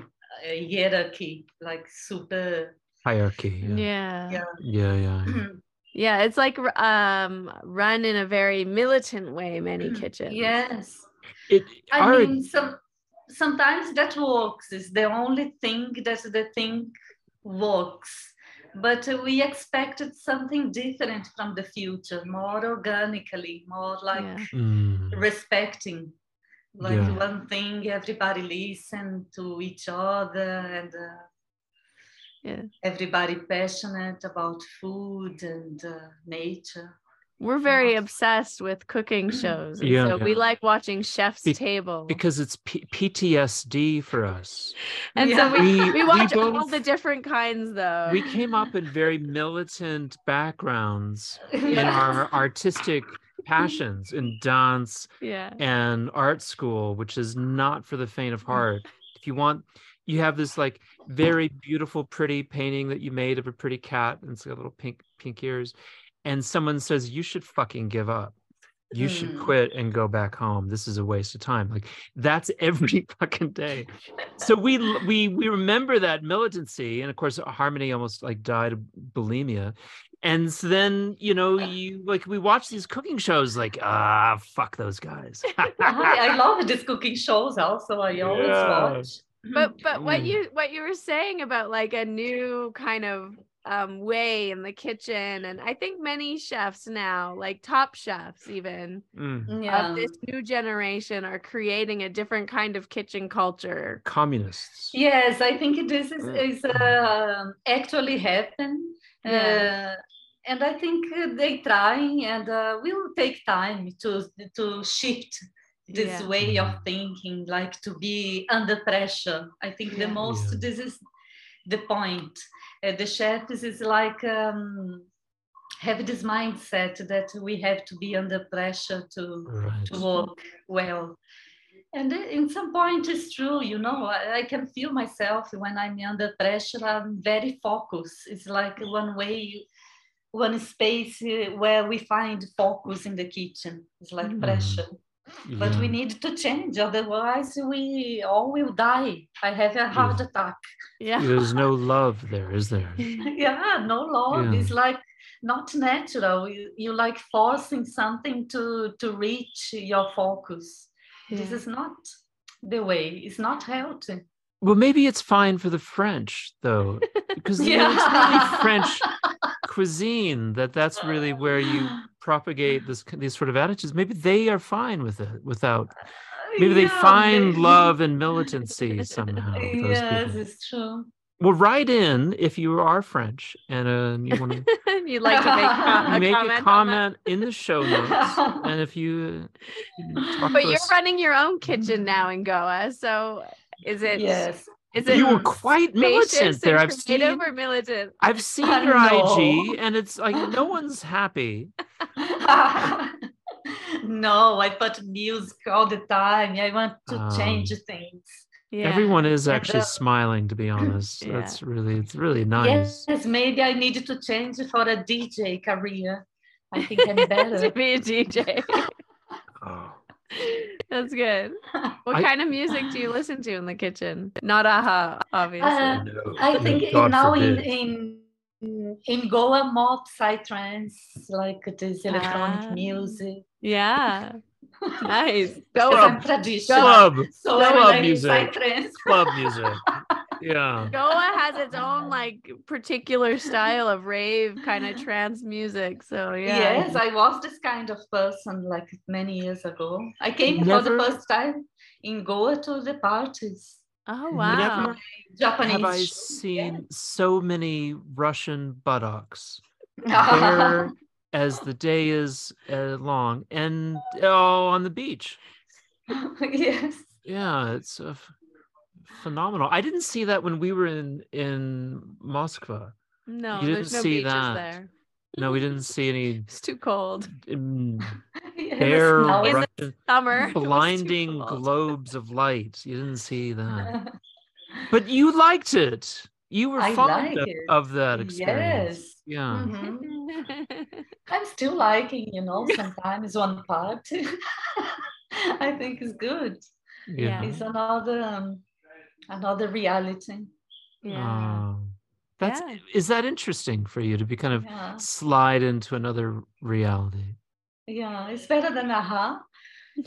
Speaker 3: hierarchy like super
Speaker 2: Hierarchy. Yeah.
Speaker 1: yeah.
Speaker 3: Yeah.
Speaker 2: Yeah. Yeah. yeah. *clears throat*
Speaker 1: Yeah, it's like um run in a very militant way many kitchens.
Speaker 3: yes
Speaker 2: It,
Speaker 3: I
Speaker 2: our-
Speaker 3: mean, some sometimes that works. Is the only thing that the thing works. But we expected something different from the future, more organically, more like
Speaker 1: Yeah.
Speaker 2: Mm.
Speaker 3: respecting. Like
Speaker 2: Yeah.
Speaker 3: one thing, everybody listen to each other, and uh,
Speaker 1: Yeah.
Speaker 3: everybody passionate about food and uh, nature.
Speaker 1: We're very obsessed with cooking mm. shows.
Speaker 2: Yeah.
Speaker 1: so we like watching Chef's
Speaker 2: Be-
Speaker 1: Table.
Speaker 2: because it's P- PTSD for us.
Speaker 1: and
Speaker 3: Yeah.
Speaker 1: so we,
Speaker 2: We-
Speaker 1: we
Speaker 2: we
Speaker 1: watch all the different kinds though.
Speaker 2: We came up in very militant backgrounds *laughs* in our artistic passions in dance
Speaker 1: yeah.
Speaker 2: and art school, which is not for the faint of mm. heart. If you want, you have this like very beautiful, pretty painting that you made of a pretty cat, and it's got little pink pink ears, and someone says you should fucking give up. You should
Speaker 3: Mm.
Speaker 2: quit and go back home. This is a waste of time. Like that's *laughs* every fucking day. So we we we remember that militancy, and of course Harmony almost like died of bulimia. And so then you know you like we watch these cooking shows like ah fuck those guys. *laughs*
Speaker 3: I, I love these cooking shows also. I always
Speaker 2: Yeah.
Speaker 3: watch.
Speaker 1: But but what
Speaker 2: Mm.
Speaker 1: you what you were saying about like a new kind of um way in the kitchen and I think many chefs now, like top chefs even
Speaker 2: Mm.
Speaker 3: yeah.
Speaker 1: of this new generation are creating a different kind of kitchen culture.
Speaker 2: Communists.
Speaker 3: Yes, I think this is, is uh, actually happen.
Speaker 1: Yeah.
Speaker 3: Uh, and I think uh, they try and uh, will take time to to shift this
Speaker 1: Yeah.
Speaker 3: way of
Speaker 2: Mhm.
Speaker 3: thinking, like to be under pressure. I think the most
Speaker 2: Yeah.
Speaker 3: this is the point. Uh, the chefs is like um, have this mindset that we have to be under pressure to
Speaker 2: Right.
Speaker 3: to work well. And in some point, it's true, you know, I, I can feel myself when I'm under pressure, I'm very focused. It's like one way, one space uh, where we find focus in the kitchen. It's like
Speaker 1: Mhm.
Speaker 3: pressure. But we need to change, otherwise, we all will die. I have a heart
Speaker 2: Yeah.
Speaker 3: attack.
Speaker 1: Yeah.
Speaker 2: There's no *laughs* love there, is there?
Speaker 3: yeah, no love.
Speaker 2: Yeah.
Speaker 3: It's like not natural. You, you like forcing something to, to reach your focus this is not the way it's not healthy
Speaker 2: Well, maybe it's fine for the French though, because you know, it's really French *laughs* cuisine that that's really where you propagate this these sort of attitudes. Maybe they are fine with it without. Maybe they
Speaker 3: Yeah,
Speaker 2: find
Speaker 3: they-
Speaker 2: love and militancy somehow. *laughs*
Speaker 3: Yes
Speaker 2: people.
Speaker 3: it's true
Speaker 2: Well, write in if you are French and uh, you want to *laughs*
Speaker 1: You'd like to make com- a
Speaker 2: make
Speaker 1: comment.
Speaker 2: a comment in the show notes. *laughs* and if you, you talk
Speaker 1: that? But
Speaker 2: to
Speaker 1: you're
Speaker 2: us-
Speaker 1: running your own kitchen now in Goa, so is it?
Speaker 3: yes.
Speaker 1: Is it?
Speaker 2: you were quite militant there.
Speaker 1: and
Speaker 2: I've seen
Speaker 1: creative or militant?
Speaker 2: I've seen
Speaker 3: I
Speaker 2: your
Speaker 3: know.
Speaker 2: IG and it's like no *laughs* one's happy. *laughs*
Speaker 3: no, I put music all the time. I want to
Speaker 2: Um,
Speaker 3: change things.
Speaker 1: Yeah.
Speaker 2: Everyone is
Speaker 3: Yeah,
Speaker 2: actually
Speaker 3: the-
Speaker 2: smiling to be *clears throat* honest.
Speaker 1: Yeah.
Speaker 2: That's really it's really nice.
Speaker 3: Yes, maybe I needed to change for a DJ career. I think I'm *laughs*
Speaker 1: to
Speaker 3: better.
Speaker 1: be a DJ.
Speaker 2: Oh.
Speaker 1: That's good. *laughs* What
Speaker 2: I-
Speaker 1: kind of music do you listen to in the kitchen? Not aha, obviously.
Speaker 3: Uh,
Speaker 2: No,
Speaker 3: I
Speaker 2: no,
Speaker 3: think
Speaker 2: God
Speaker 3: now in,
Speaker 2: forbid.
Speaker 3: in in Goa more psytrance, like this electronic
Speaker 1: Ah.
Speaker 3: music.
Speaker 1: yeah. *laughs* Nice.
Speaker 3: Because
Speaker 1: Go
Speaker 3: I'm traditional.
Speaker 2: club
Speaker 3: So
Speaker 2: club
Speaker 3: I'm
Speaker 2: music.
Speaker 3: psytrance.
Speaker 2: club music. *laughs* Yeah.
Speaker 1: Goa has its own like particular style of rave kind of trance music. So yeah.
Speaker 3: Yes, I was this kind of person like many years ago. I came for the first time in Goa to the parties.
Speaker 1: Oh wow.
Speaker 2: Never
Speaker 3: Japanese.
Speaker 2: have I
Speaker 3: shows,
Speaker 2: seen so many Russian buttocks *laughs* there as the day is uh, long and oh on the beach. *laughs*
Speaker 3: yes.
Speaker 2: Yeah, it's uh, f- phenomenal. I didn't see that when we were in in Moscow.
Speaker 1: No,
Speaker 2: You
Speaker 1: there's
Speaker 2: didn't
Speaker 1: no
Speaker 2: see
Speaker 1: beaches
Speaker 2: that.
Speaker 1: there.
Speaker 2: No, we didn't see any *laughs*
Speaker 1: It's too cold. *laughs*
Speaker 3: yes. *laughs*
Speaker 2: bare
Speaker 3: it's-
Speaker 1: it
Speaker 2: Russian
Speaker 1: Summer. It was too
Speaker 2: blinding globes of light. You didn't see that. But you liked it. You were
Speaker 3: I
Speaker 2: fond
Speaker 3: like
Speaker 2: of, of that experience.
Speaker 3: Yes.
Speaker 2: Yeah.
Speaker 3: Mhm. I'm still liking, you know, sometimes one part. I think is good.
Speaker 2: Yeah.
Speaker 3: It's another um, another reality.
Speaker 1: yeah.
Speaker 2: Oh, that's
Speaker 1: Yeah.
Speaker 2: is that interesting for you to be kind of
Speaker 3: Yeah.
Speaker 2: slide into another reality?
Speaker 3: Yeah, it's better than aha.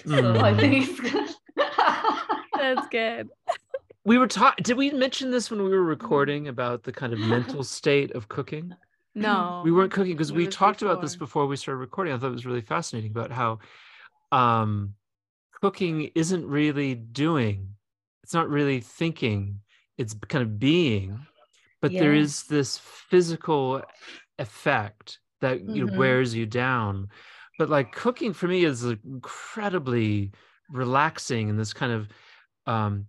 Speaker 3: So
Speaker 2: Mm.
Speaker 3: I think it's good. *laughs*
Speaker 1: That's good.
Speaker 2: We were talking. Did we mention this when we were recording about the kind of mental *laughs* state of cooking?
Speaker 1: No.
Speaker 2: we weren't cooking because we
Speaker 1: was
Speaker 2: talked about this
Speaker 1: before.
Speaker 2: before we started recording. I thought it was really fascinating about how um, cooking isn't really doing, it's not really thinking, it's kind of being, but there is this physical effect that you know,
Speaker 3: Mhm.
Speaker 2: wears you down. But like cooking for me is incredibly relaxing in this kind of um,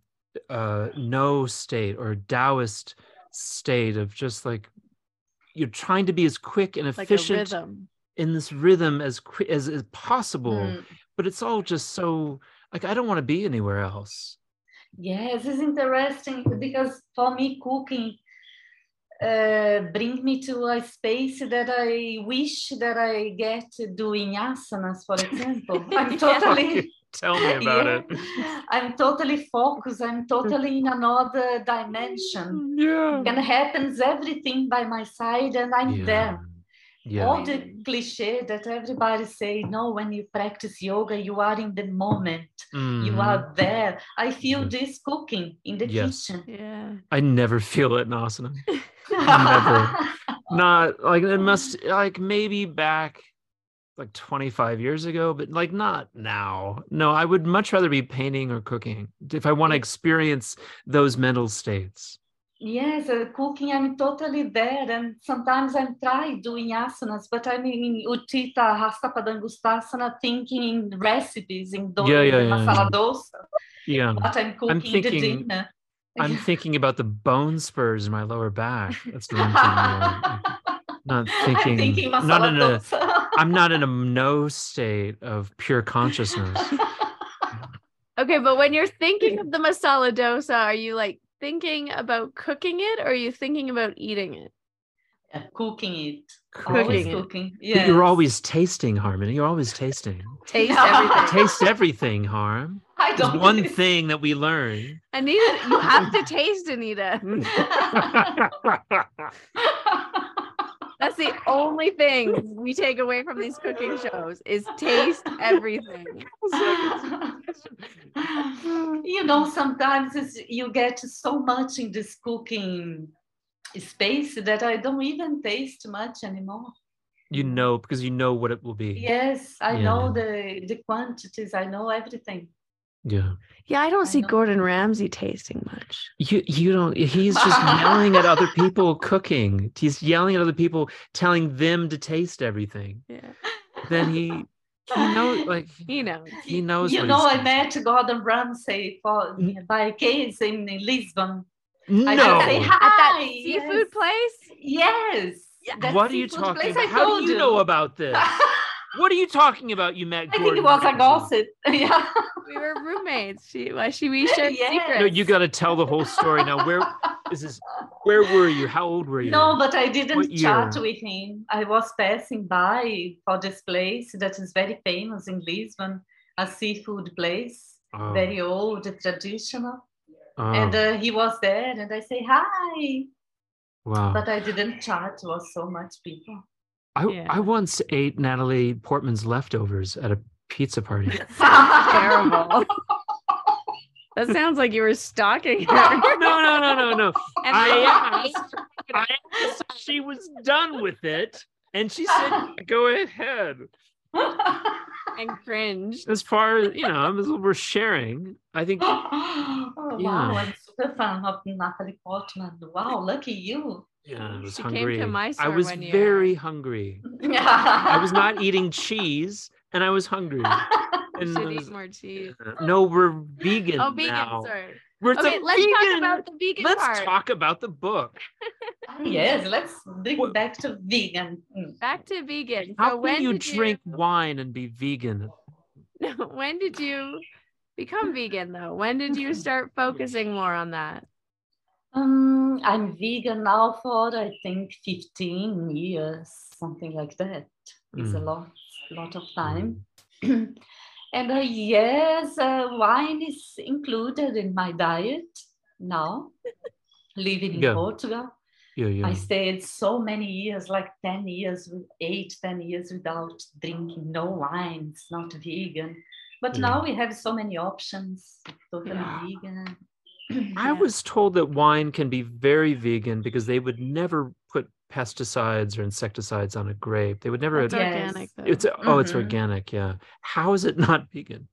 Speaker 2: uh, no state or Taoist state of just like you're trying to be as quick and efficient
Speaker 1: rhythm.
Speaker 2: in this rhythm as quick as, as possible
Speaker 3: Mm.
Speaker 2: but it's all just so like i don't want to be anywhere else
Speaker 3: Yes, it's interesting because for me, cooking uh, bring me to a space that I wish that I get doing asanas, for example. *laughs* I'm totally.
Speaker 2: tell me about
Speaker 3: Yeah.
Speaker 2: it
Speaker 3: I'm totally focused. I'm totally in another dimension.
Speaker 2: yeah
Speaker 3: And happens everything by my side, and I'm
Speaker 2: yeah
Speaker 3: there.
Speaker 2: Yeah
Speaker 3: All the cliche that everybody say, no, when you practice yoga, you are in the moment. You
Speaker 2: Mhm.
Speaker 3: are there. I feel
Speaker 2: Mhm.
Speaker 3: this cooking in the
Speaker 2: Yes.
Speaker 3: kitchen.
Speaker 1: Yeah.
Speaker 2: i never feel it in asana *laughs* Never. not like it *laughs* must like maybe back like 25 years ago but like not now no i would much rather be painting or cooking if i want to experience those mental states
Speaker 3: Yes, uh, cooking, I'm totally there. And sometimes I'm trying doing asanas, but I'm in Utthita Hasta Padangustasana thinking in recipes, in do-
Speaker 2: Yeah, yeah, yeah,
Speaker 3: masala
Speaker 2: yeah.
Speaker 3: dosa,
Speaker 2: yeah
Speaker 3: but I'm cooking the
Speaker 2: thinking-
Speaker 3: dinner.
Speaker 2: i'm thinking about the bone spurs in my lower back that's the one thing. *laughs* not thinking,
Speaker 3: I'm thinking
Speaker 2: not in a
Speaker 3: dosa.
Speaker 2: i'm not in a no state of pure consciousness *laughs*
Speaker 1: Okay, but when you're thinking of the masala dosa, are you like thinking about cooking it or are you thinking about eating it?
Speaker 3: Yeah, cooking it.
Speaker 2: Cooking
Speaker 3: Always
Speaker 1: it.
Speaker 3: cooking.
Speaker 2: But you're always tasting harmony you're always tasting *laughs*
Speaker 1: Taste everything. *laughs*
Speaker 2: taste everything harm
Speaker 3: I don't
Speaker 2: one thing that we learn
Speaker 1: Anita, you have to *laughs* taste Anita. That's the only thing we take away from these cooking shows is taste everything. *laughs*
Speaker 3: you know, sometimes it's, you get so much in this cooking space that I don't even taste much anymore.
Speaker 2: you know because you know what it will be
Speaker 3: Yes, I
Speaker 2: Yeah.
Speaker 3: know the the quantities. I know everything.
Speaker 2: Yeah.
Speaker 1: Yeah, I don't
Speaker 3: I
Speaker 1: see
Speaker 3: know.
Speaker 1: Gordon Ramsay tasting much.
Speaker 2: You you don't he's just yelling at other people cooking. He's yelling at other people, telling them to taste everything.
Speaker 1: Yeah.
Speaker 2: Then he he *laughs* knows like
Speaker 1: You know.
Speaker 2: he knows
Speaker 3: you know,
Speaker 2: he's
Speaker 3: I met Gordon Ramsay for by case in Lisbon.
Speaker 2: No.
Speaker 3: I had to say
Speaker 1: At that
Speaker 3: hi.
Speaker 1: seafood
Speaker 3: yes.
Speaker 1: place?
Speaker 3: Yes. that
Speaker 2: what are you talking
Speaker 3: place
Speaker 2: about?
Speaker 3: I
Speaker 2: How do you know about this? *laughs* What are you talking about? You met Gordon
Speaker 3: I think
Speaker 2: Gordon
Speaker 3: it was a
Speaker 2: Ramsay?
Speaker 3: gossip. yeah.
Speaker 1: We were roommates. She why she we shared *laughs*
Speaker 3: Yes.
Speaker 1: secrets.
Speaker 2: No, you got to tell the whole story now. Where *laughs* is this? Where were you? How old were you?
Speaker 3: No, but I didn't chat with him. I was passing by for this place that is very famous in Lisbon, a seafood place,
Speaker 2: Oh,
Speaker 3: very old, traditional.
Speaker 2: oh,
Speaker 3: And uh, he was there, and I say hi,
Speaker 2: wow.
Speaker 3: but I didn't chat. It was so much people.
Speaker 2: I,
Speaker 1: Yeah.
Speaker 2: I once ate Natalie Portman's leftovers at a pizza party. *laughs*
Speaker 1: terrible. *laughs* That sounds like you were stalking her.
Speaker 2: no, no, no, no, no. *laughs*
Speaker 1: And
Speaker 2: I
Speaker 1: then-
Speaker 2: asked, I asked if she was done with it, and she said, "Go ahead."
Speaker 1: and cringe.
Speaker 2: As far as you know, as we're sharing, I think
Speaker 3: oh, wow,
Speaker 2: Yeah.
Speaker 3: I'm super fan of Natalie Portman. Wow, lucky you.
Speaker 2: Yeah, I was
Speaker 1: She came to
Speaker 2: hungry.
Speaker 1: my
Speaker 2: I was
Speaker 1: one year.
Speaker 2: very hungry. I was not *laughs* eating cheese, and I was hungry. *laughs* And
Speaker 1: Should
Speaker 2: I
Speaker 1: eat
Speaker 2: was-
Speaker 1: more cheese.
Speaker 2: no, we're vegan
Speaker 1: Oh, vegan.
Speaker 2: now.
Speaker 1: Sorry.
Speaker 2: We're
Speaker 1: Okay, let's talk about the vegan
Speaker 2: Let's
Speaker 1: part.
Speaker 2: talk about the book. *laughs*
Speaker 3: yes, let's bring
Speaker 2: What-
Speaker 3: back to vegan. Mm.
Speaker 1: Back to vegan.
Speaker 2: How
Speaker 1: so
Speaker 2: can
Speaker 1: when
Speaker 2: you
Speaker 1: did
Speaker 2: drink wine and be vegan?
Speaker 1: When did you become vegan though? When did you start focusing more on that?
Speaker 3: Um, I'm vegan now for I think 15 years, something like that. It's a
Speaker 2: Mm.
Speaker 3: lot, lot of time. *clears throat* and uh, yes, uh, wine is included in my diet now. *laughs* Living in
Speaker 2: Yeah.
Speaker 3: Portugal,
Speaker 2: Yeah, yeah.
Speaker 3: I stayed so many years, like 10 years, with eight, 10 years without drinking no wines, not vegan. But
Speaker 2: Yeah.
Speaker 3: now we have so many options, totally vegan. *clears throat*
Speaker 2: I
Speaker 3: Yeah.
Speaker 2: was told that wine can be very vegan because they would never put pesticides or insecticides on a grape. They would never.
Speaker 1: It's
Speaker 3: Yes.
Speaker 1: organic though.
Speaker 2: It's oh, it's
Speaker 3: Mhm.
Speaker 2: organic. Yeah. How is it *laughs* not vegan?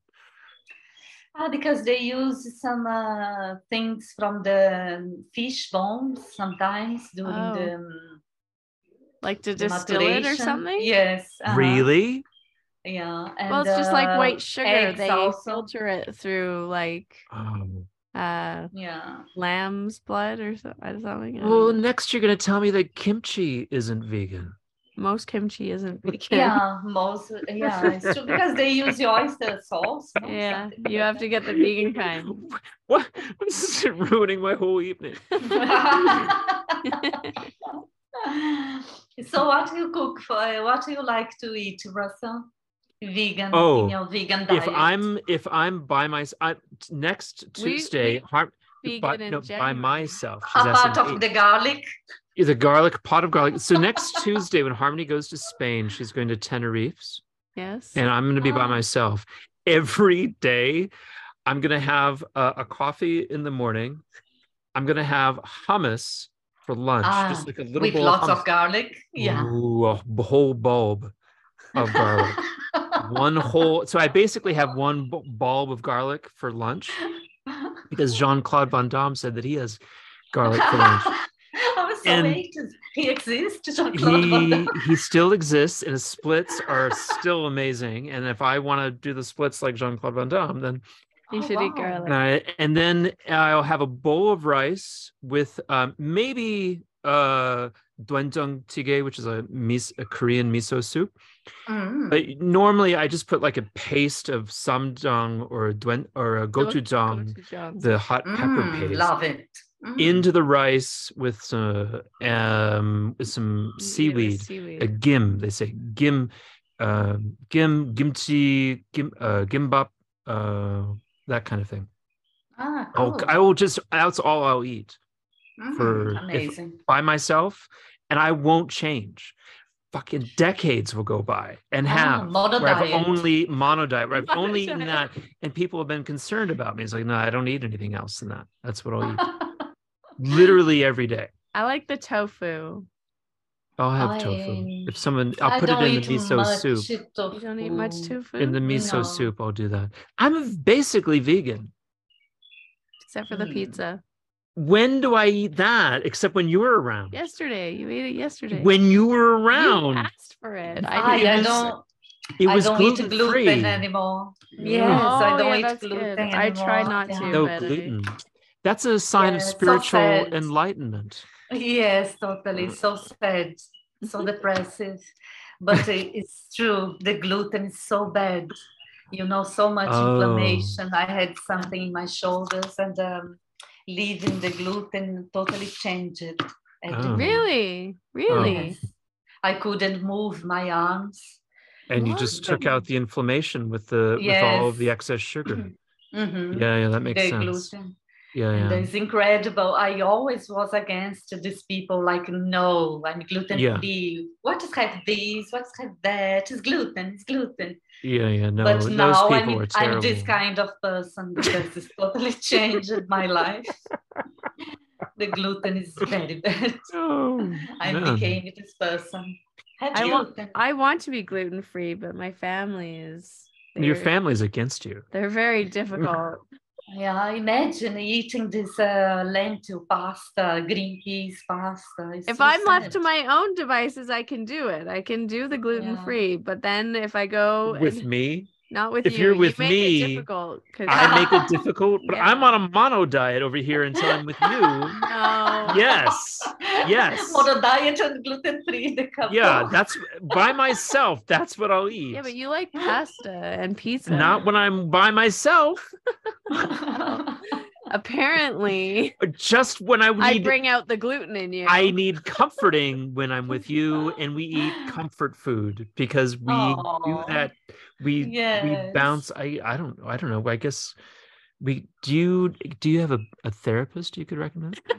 Speaker 3: Ah, because they use some uh, things from the fish bones sometimes during
Speaker 1: Oh.
Speaker 3: the, um,
Speaker 1: like to
Speaker 3: the
Speaker 1: distill it or something?
Speaker 3: Yes. uh-huh.
Speaker 2: Really?
Speaker 3: Yeah. And,
Speaker 1: Well, it's just like
Speaker 3: uh,
Speaker 1: white sugar. They
Speaker 3: also.
Speaker 1: filter it through like
Speaker 2: Oh.
Speaker 1: Uh
Speaker 3: Yeah.
Speaker 1: lamb's blood or something. I don't
Speaker 2: Well, next you're gonna tell me that kimchi isn't vegan.
Speaker 1: Most kimchi isn't *laughs* vegan.
Speaker 3: Yeah, most yeah, it's true because they use the oyster sauce. no?
Speaker 1: Yeah,
Speaker 3: Something
Speaker 1: you have to get the vegan kind. *laughs*
Speaker 2: What? This is ruining my whole evening. *laughs*
Speaker 3: so, what do you cook for? What do you like to eat, Russell? Vegan.
Speaker 2: Oh,
Speaker 3: in your vegan diet.
Speaker 2: If I'm if I'm by myself, next Tuesday,
Speaker 1: we-
Speaker 2: by, no, by myself.
Speaker 3: a *laughs*
Speaker 2: She's
Speaker 3: part
Speaker 2: asking
Speaker 3: of the garlic.
Speaker 2: is a garlic pot of garlic. So *laughs* next Tuesday, when Harmony goes to Spain, she's going to Tenerife's,
Speaker 1: Yes.
Speaker 2: and I'm going to be by
Speaker 3: Oh.
Speaker 2: myself every day. I'm going to have a, a coffee in the morning. I'm going to have hummus for lunch,
Speaker 3: Ah,
Speaker 2: just like a little
Speaker 3: with
Speaker 2: bowl
Speaker 3: lots
Speaker 2: of,
Speaker 3: of garlic. Yeah.
Speaker 2: Ooh, a whole bulb of garlic. *laughs* one whole. So I basically have one b- bulb of garlic for lunch *laughs* because Jean Claude Van Damme said that he has garlic for lunch. *laughs*
Speaker 3: I was so
Speaker 2: And-
Speaker 3: hated. He exists. Jean-Claude Van
Speaker 2: he
Speaker 3: Damme.
Speaker 2: he still exists and his splits are still amazing and if i want to do the splits like jean-claude van damme then
Speaker 1: you
Speaker 3: Oh,
Speaker 1: should eat
Speaker 3: wow.
Speaker 1: garlic.
Speaker 2: I, and then i'll have a bowl of rice with um, maybe uh doenjang jjigae which is a, mis- a korean miso soup
Speaker 3: Mm.
Speaker 2: but normally i just put like a paste of samjang or duen or a gochujang
Speaker 1: Gochujang.
Speaker 2: the hot pepper
Speaker 3: Mm,
Speaker 2: paste
Speaker 3: Love it. Mm.
Speaker 2: into the rice with some um with some
Speaker 1: it with
Speaker 2: seaweed
Speaker 1: Seaweed.
Speaker 2: a gim they say gim um gim kimchi gim uh gimbap uh that kind of thing
Speaker 3: Ah,
Speaker 2: I'll,
Speaker 3: cool.
Speaker 2: i will just that's all i'll eat
Speaker 3: Mm,
Speaker 2: for- if- by myself and i won't change fucking decades will go by and
Speaker 3: Ah,
Speaker 2: have
Speaker 3: mono
Speaker 2: where I've
Speaker 3: diet.
Speaker 2: only mono diet, where I've
Speaker 1: Mono
Speaker 2: only eaten that, and people have been concerned about me. It's like, no, I don't eat anything else than that. That's what I'll eat. *laughs* Literally every day.
Speaker 1: I like the tofu.
Speaker 2: I'll have
Speaker 3: I-
Speaker 2: tofu. If someone, I'll put it
Speaker 3: don't
Speaker 2: in the
Speaker 3: eat
Speaker 2: miso
Speaker 3: much
Speaker 2: soup.
Speaker 3: tofu.
Speaker 1: You don't eat much tofu?
Speaker 2: In the miso
Speaker 3: No.
Speaker 2: soup, I'll do that. I'm basically vegan.
Speaker 1: Except for the
Speaker 3: Mm.
Speaker 1: pizza.
Speaker 2: When do I eat that? Except when you were around.
Speaker 1: Yesterday. You ate it yesterday.
Speaker 2: When you were around.
Speaker 1: You
Speaker 2: around,
Speaker 1: asked for it.
Speaker 3: I,
Speaker 1: I
Speaker 3: I don't.
Speaker 2: it was
Speaker 3: I don't
Speaker 2: gluten
Speaker 3: eat gluten
Speaker 2: free.
Speaker 3: anymore.
Speaker 2: Mm.
Speaker 3: Yes,
Speaker 1: Oh,
Speaker 3: I don't
Speaker 1: yeah,
Speaker 3: eat gluten
Speaker 1: good.
Speaker 3: anymore.
Speaker 1: I try not
Speaker 3: yeah.
Speaker 1: to.
Speaker 2: No
Speaker 1: but
Speaker 2: gluten. That's a sign
Speaker 3: Yeah,
Speaker 2: of
Speaker 3: it's so
Speaker 2: spiritual enlightenment.
Speaker 3: Yes, totally. So sad, so *laughs* depressive. But it's true. The gluten is so bad. You know, so much
Speaker 2: Oh.
Speaker 3: inflammation. I had something in my shoulders, and um, leaving the gluten totally changed everything.
Speaker 2: Oh.
Speaker 1: Really? Really?
Speaker 3: Yes. I couldn't move my arms.
Speaker 2: And you just took out the inflammation with the with all of the excess sugar. *clears throat*
Speaker 3: Mhm.
Speaker 2: Yeah, yeah, that makes
Speaker 3: the
Speaker 2: sense.
Speaker 3: gluten.
Speaker 2: Yeah,
Speaker 3: And
Speaker 2: yeah.
Speaker 3: it's incredible. I always was against these people like, no, I'm gluten
Speaker 2: Yeah.
Speaker 3: free. What is have this? What's have that? It's gluten, it's gluten.
Speaker 2: Yeah, yeah. No,
Speaker 3: but
Speaker 2: those
Speaker 3: now
Speaker 2: people
Speaker 3: I'm,
Speaker 2: are
Speaker 3: I'm this kind of person because it's totally *laughs* changed my life. *laughs* the gluten is very bad.
Speaker 2: Oh,
Speaker 3: I
Speaker 2: man.
Speaker 3: became this person. Have
Speaker 1: I want. I want to be gluten free, but my family is
Speaker 2: Your
Speaker 1: they're-
Speaker 2: family's against you.
Speaker 1: They're very difficult. *laughs*
Speaker 3: Yeah, imagine eating this uh, lentil pasta, green peas pasta. It's
Speaker 1: if
Speaker 3: so
Speaker 1: I'm left to my own devices, I can do it. I can do the gluten free. But then if I go
Speaker 2: With
Speaker 1: and-
Speaker 2: me,
Speaker 1: not with
Speaker 2: if
Speaker 1: you,
Speaker 2: you're
Speaker 1: you
Speaker 2: with
Speaker 1: make
Speaker 2: me,
Speaker 1: it difficult. 'cause-
Speaker 2: I make it *laughs* difficult, but
Speaker 1: Yeah.
Speaker 2: I'm on a mono diet over here until I'm with you.
Speaker 1: No.
Speaker 2: Yes. Yes. *laughs*
Speaker 3: Mono diet and gluten free. The.
Speaker 2: Yeah, that's by myself. That's what I'll eat. *laughs*
Speaker 1: Yeah, but you like pasta and pizza.
Speaker 2: Not when I'm by myself.
Speaker 1: Apparently, uh,
Speaker 2: Just when I
Speaker 1: I
Speaker 2: need
Speaker 1: bring out the gluten in you.
Speaker 2: I need comforting when I'm with you and we eat comfort food because we do that we we bounce I I don't know I don't know I guess we do you do you have a, a therapist you could recommend? *laughs*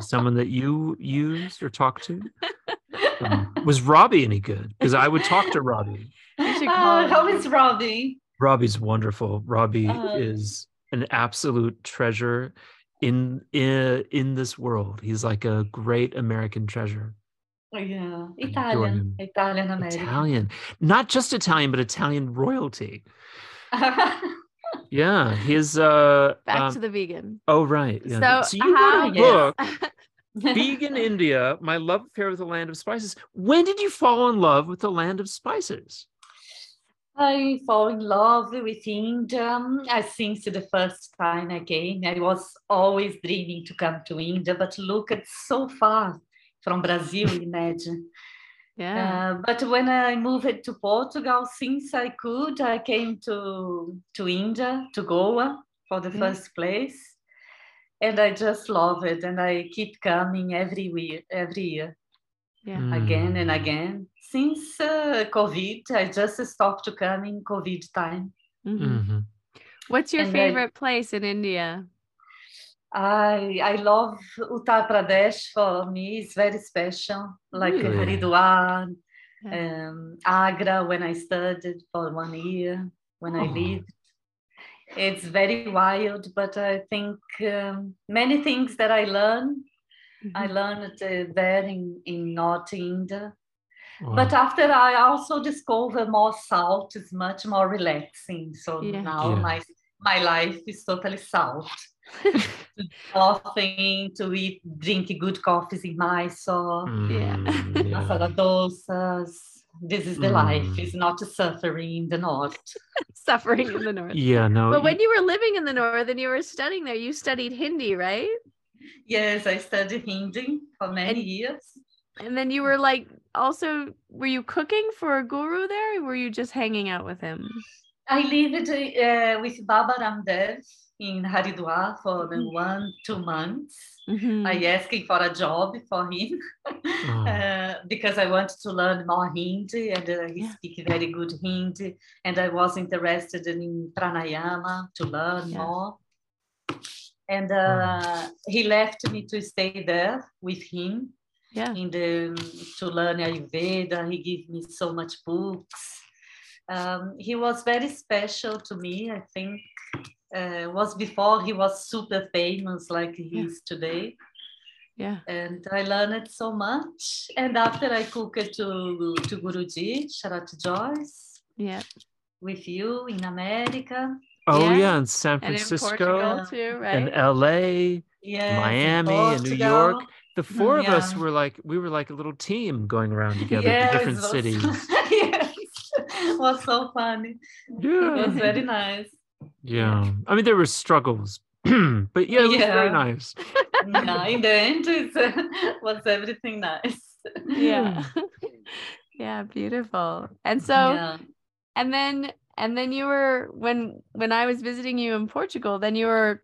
Speaker 2: Someone that you used or talked to? *laughs* Um, was Robbie any good? Because I would talk to Robbie.
Speaker 1: You
Speaker 3: Uh, how is Robbie?
Speaker 2: Robbie's wonderful. Robbie
Speaker 3: Uh.
Speaker 2: is an absolute treasure in in in this world. He's like a great American treasure
Speaker 3: yeah,
Speaker 2: adore
Speaker 3: Italian. Italian American.
Speaker 2: Italian, not just Italian, but Italian royalty. *laughs* Yeah, his uh,
Speaker 1: Back
Speaker 2: um,
Speaker 1: to the vegan.
Speaker 2: oh right. Yeah.
Speaker 1: So,
Speaker 2: you
Speaker 1: how,
Speaker 2: wrote a book, *laughs* Vegan India: My Love Affair with the Land of Spices. When did you fall in love with the Land of Spices?
Speaker 3: I fall in love with India. I think the first time I came, I was always dreaming to come to India, but look, it's so far from Brazil, imagine. *laughs*
Speaker 1: yeah.
Speaker 3: Uh, but when I moved to Portugal, since I could, I came to to India, to Goa for the
Speaker 1: Yeah.
Speaker 3: first place, and I just love it, and I keep coming every year, every year,
Speaker 1: yeah.
Speaker 3: again and
Speaker 2: Mm.
Speaker 3: again. Since uh, COVID, I just stopped coming COVID time.
Speaker 1: Mhm.
Speaker 2: Mhm.
Speaker 1: What's your
Speaker 3: And I-
Speaker 1: favorite place in India?
Speaker 3: I I love Uttar Pradesh. For me, it's very special. Like
Speaker 2: Really?
Speaker 3: Haridwar,
Speaker 1: Yeah.
Speaker 3: um, Agra when I studied for one year, when I
Speaker 2: Oh.
Speaker 3: lived. It's very wild, but I think um, many things that I learned, I
Speaker 1: Mhm.
Speaker 3: learned uh, there in, in North India.
Speaker 2: Wow.
Speaker 3: But after I also discover more salt is much more relaxing. So
Speaker 1: Yeah.
Speaker 3: now
Speaker 2: Yeah.
Speaker 3: my my life is totally salt. *laughs* Coffee, to eat, drink good coffees in Mysore,
Speaker 1: Yeah.
Speaker 2: Mm, yeah.
Speaker 3: masala dosas. This is the life.
Speaker 2: Mm.
Speaker 3: It's not suffering in the north. *laughs*
Speaker 1: Suffering in the north.
Speaker 2: Yeah, no.
Speaker 1: But when you were living in the north and you were studying there, you studied Hindi, right?
Speaker 3: Yes, I studied Hindi for many
Speaker 1: And-
Speaker 3: years.
Speaker 1: And then you were like, also, were you cooking for a guru there? Or were you just hanging out with him?
Speaker 3: I lived uh, with Baba Ramdev in Haridwar for
Speaker 1: Mhm.
Speaker 3: one, two months.
Speaker 1: Mhm.
Speaker 3: I asked for a job for him *laughs*
Speaker 2: Oh.
Speaker 3: uh, because I wanted to learn more Hindi and uh, he
Speaker 1: Yeah.
Speaker 3: speaks very good Hindi. And I was interested in pranayama to learn
Speaker 1: Yeah.
Speaker 3: more. And uh, he left me to stay there with him
Speaker 1: yeah.
Speaker 3: in the to learn Ayurveda. He gave me so much books. Um, he was very special to me. I think uh, was before he was super famous like he
Speaker 1: Yeah.
Speaker 3: is today.
Speaker 1: Yeah.
Speaker 3: and I learned so much. And after I cooked to to Guruji, shout out to Joyce,
Speaker 1: Yeah.
Speaker 3: with you in America.
Speaker 2: Oh
Speaker 1: Yeah.
Speaker 2: yeah, in San
Speaker 1: And in
Speaker 2: Francisco,
Speaker 1: Portugal too, right?
Speaker 2: in LA,
Speaker 3: Yes, in
Speaker 2: Miami, and New York. The four of us were like we were like a little team going around together
Speaker 3: Yes,
Speaker 2: to different
Speaker 3: it was-
Speaker 2: cities. *laughs* *laughs*
Speaker 3: yes, it was so funny. Yeah. It was very nice.
Speaker 2: Yeah. I mean there were struggles. *clears throat* but yeah, it was very nice.
Speaker 3: Yeah, in the end, it was *laughs* everything nice.
Speaker 1: yeah. *laughs* yeah, beautiful. And so
Speaker 3: yeah.
Speaker 1: and then and then you were when when I was visiting you in Portugal, then you were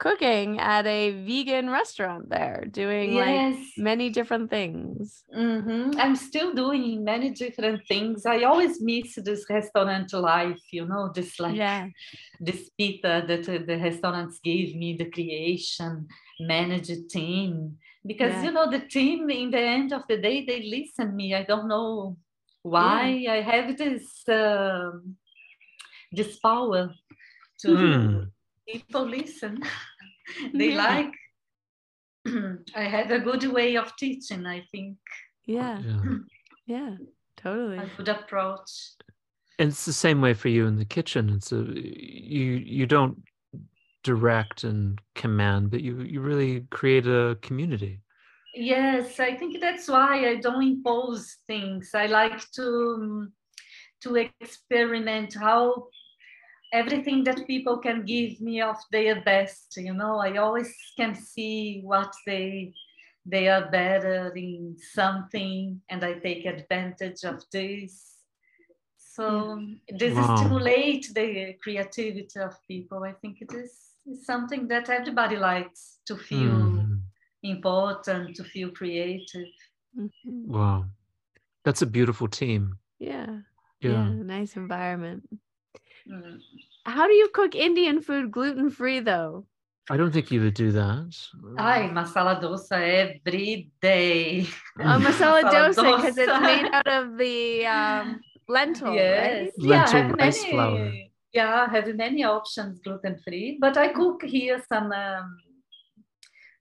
Speaker 1: cooking at a vegan restaurant there, doing like many different things.
Speaker 3: hmm I'm still doing many different things. I always miss this restaurant life, you know, this like
Speaker 1: yeah.
Speaker 3: this pita that uh, the restaurants gave me, the creation, manage a team. Because
Speaker 1: Yeah.
Speaker 3: you know, the team in the end of the day, they listen me. I don't know why I have this um, this power to
Speaker 2: Hmm.
Speaker 3: people listen. *laughs* *laughs* they
Speaker 1: Yeah.
Speaker 3: like *clears throat* I had a good way of teaching, I think.
Speaker 1: Yeah.
Speaker 2: Yeah. *clears throat*
Speaker 1: Yeah. Totally.
Speaker 3: A good approach.
Speaker 2: And it's the same way for you in the kitchen. It's a you you don't direct and command, but you you really create a community.
Speaker 3: Yes, I think that's why I don't impose things. I like to to experiment how everything that people can give me of their best. You know, I always can see what they they are better in something, and I take advantage of this. So this
Speaker 2: Wow.
Speaker 3: stimulate the creativity of people. I think it is is something that everybody likes to feel
Speaker 2: Mhm.
Speaker 3: important to feel creative.
Speaker 1: Mhm.
Speaker 2: Wow. That's a beautiful team.
Speaker 1: Yeah.
Speaker 2: Yeah.
Speaker 1: Yeah. Nice environment.
Speaker 3: Mm.
Speaker 1: How do you cook Indian food gluten free though?
Speaker 2: I don't think you would do that.
Speaker 3: Ai, masala dosa every day.
Speaker 1: Uh, *laughs* masala
Speaker 3: Masala
Speaker 1: dosa because it's made out of the um, lentil,
Speaker 3: yes.
Speaker 1: right?
Speaker 3: Yeah,
Speaker 2: Lentil
Speaker 3: have
Speaker 2: rice
Speaker 3: many,
Speaker 2: flour.
Speaker 3: Yeah, I have many options gluten free, but I cook here some um,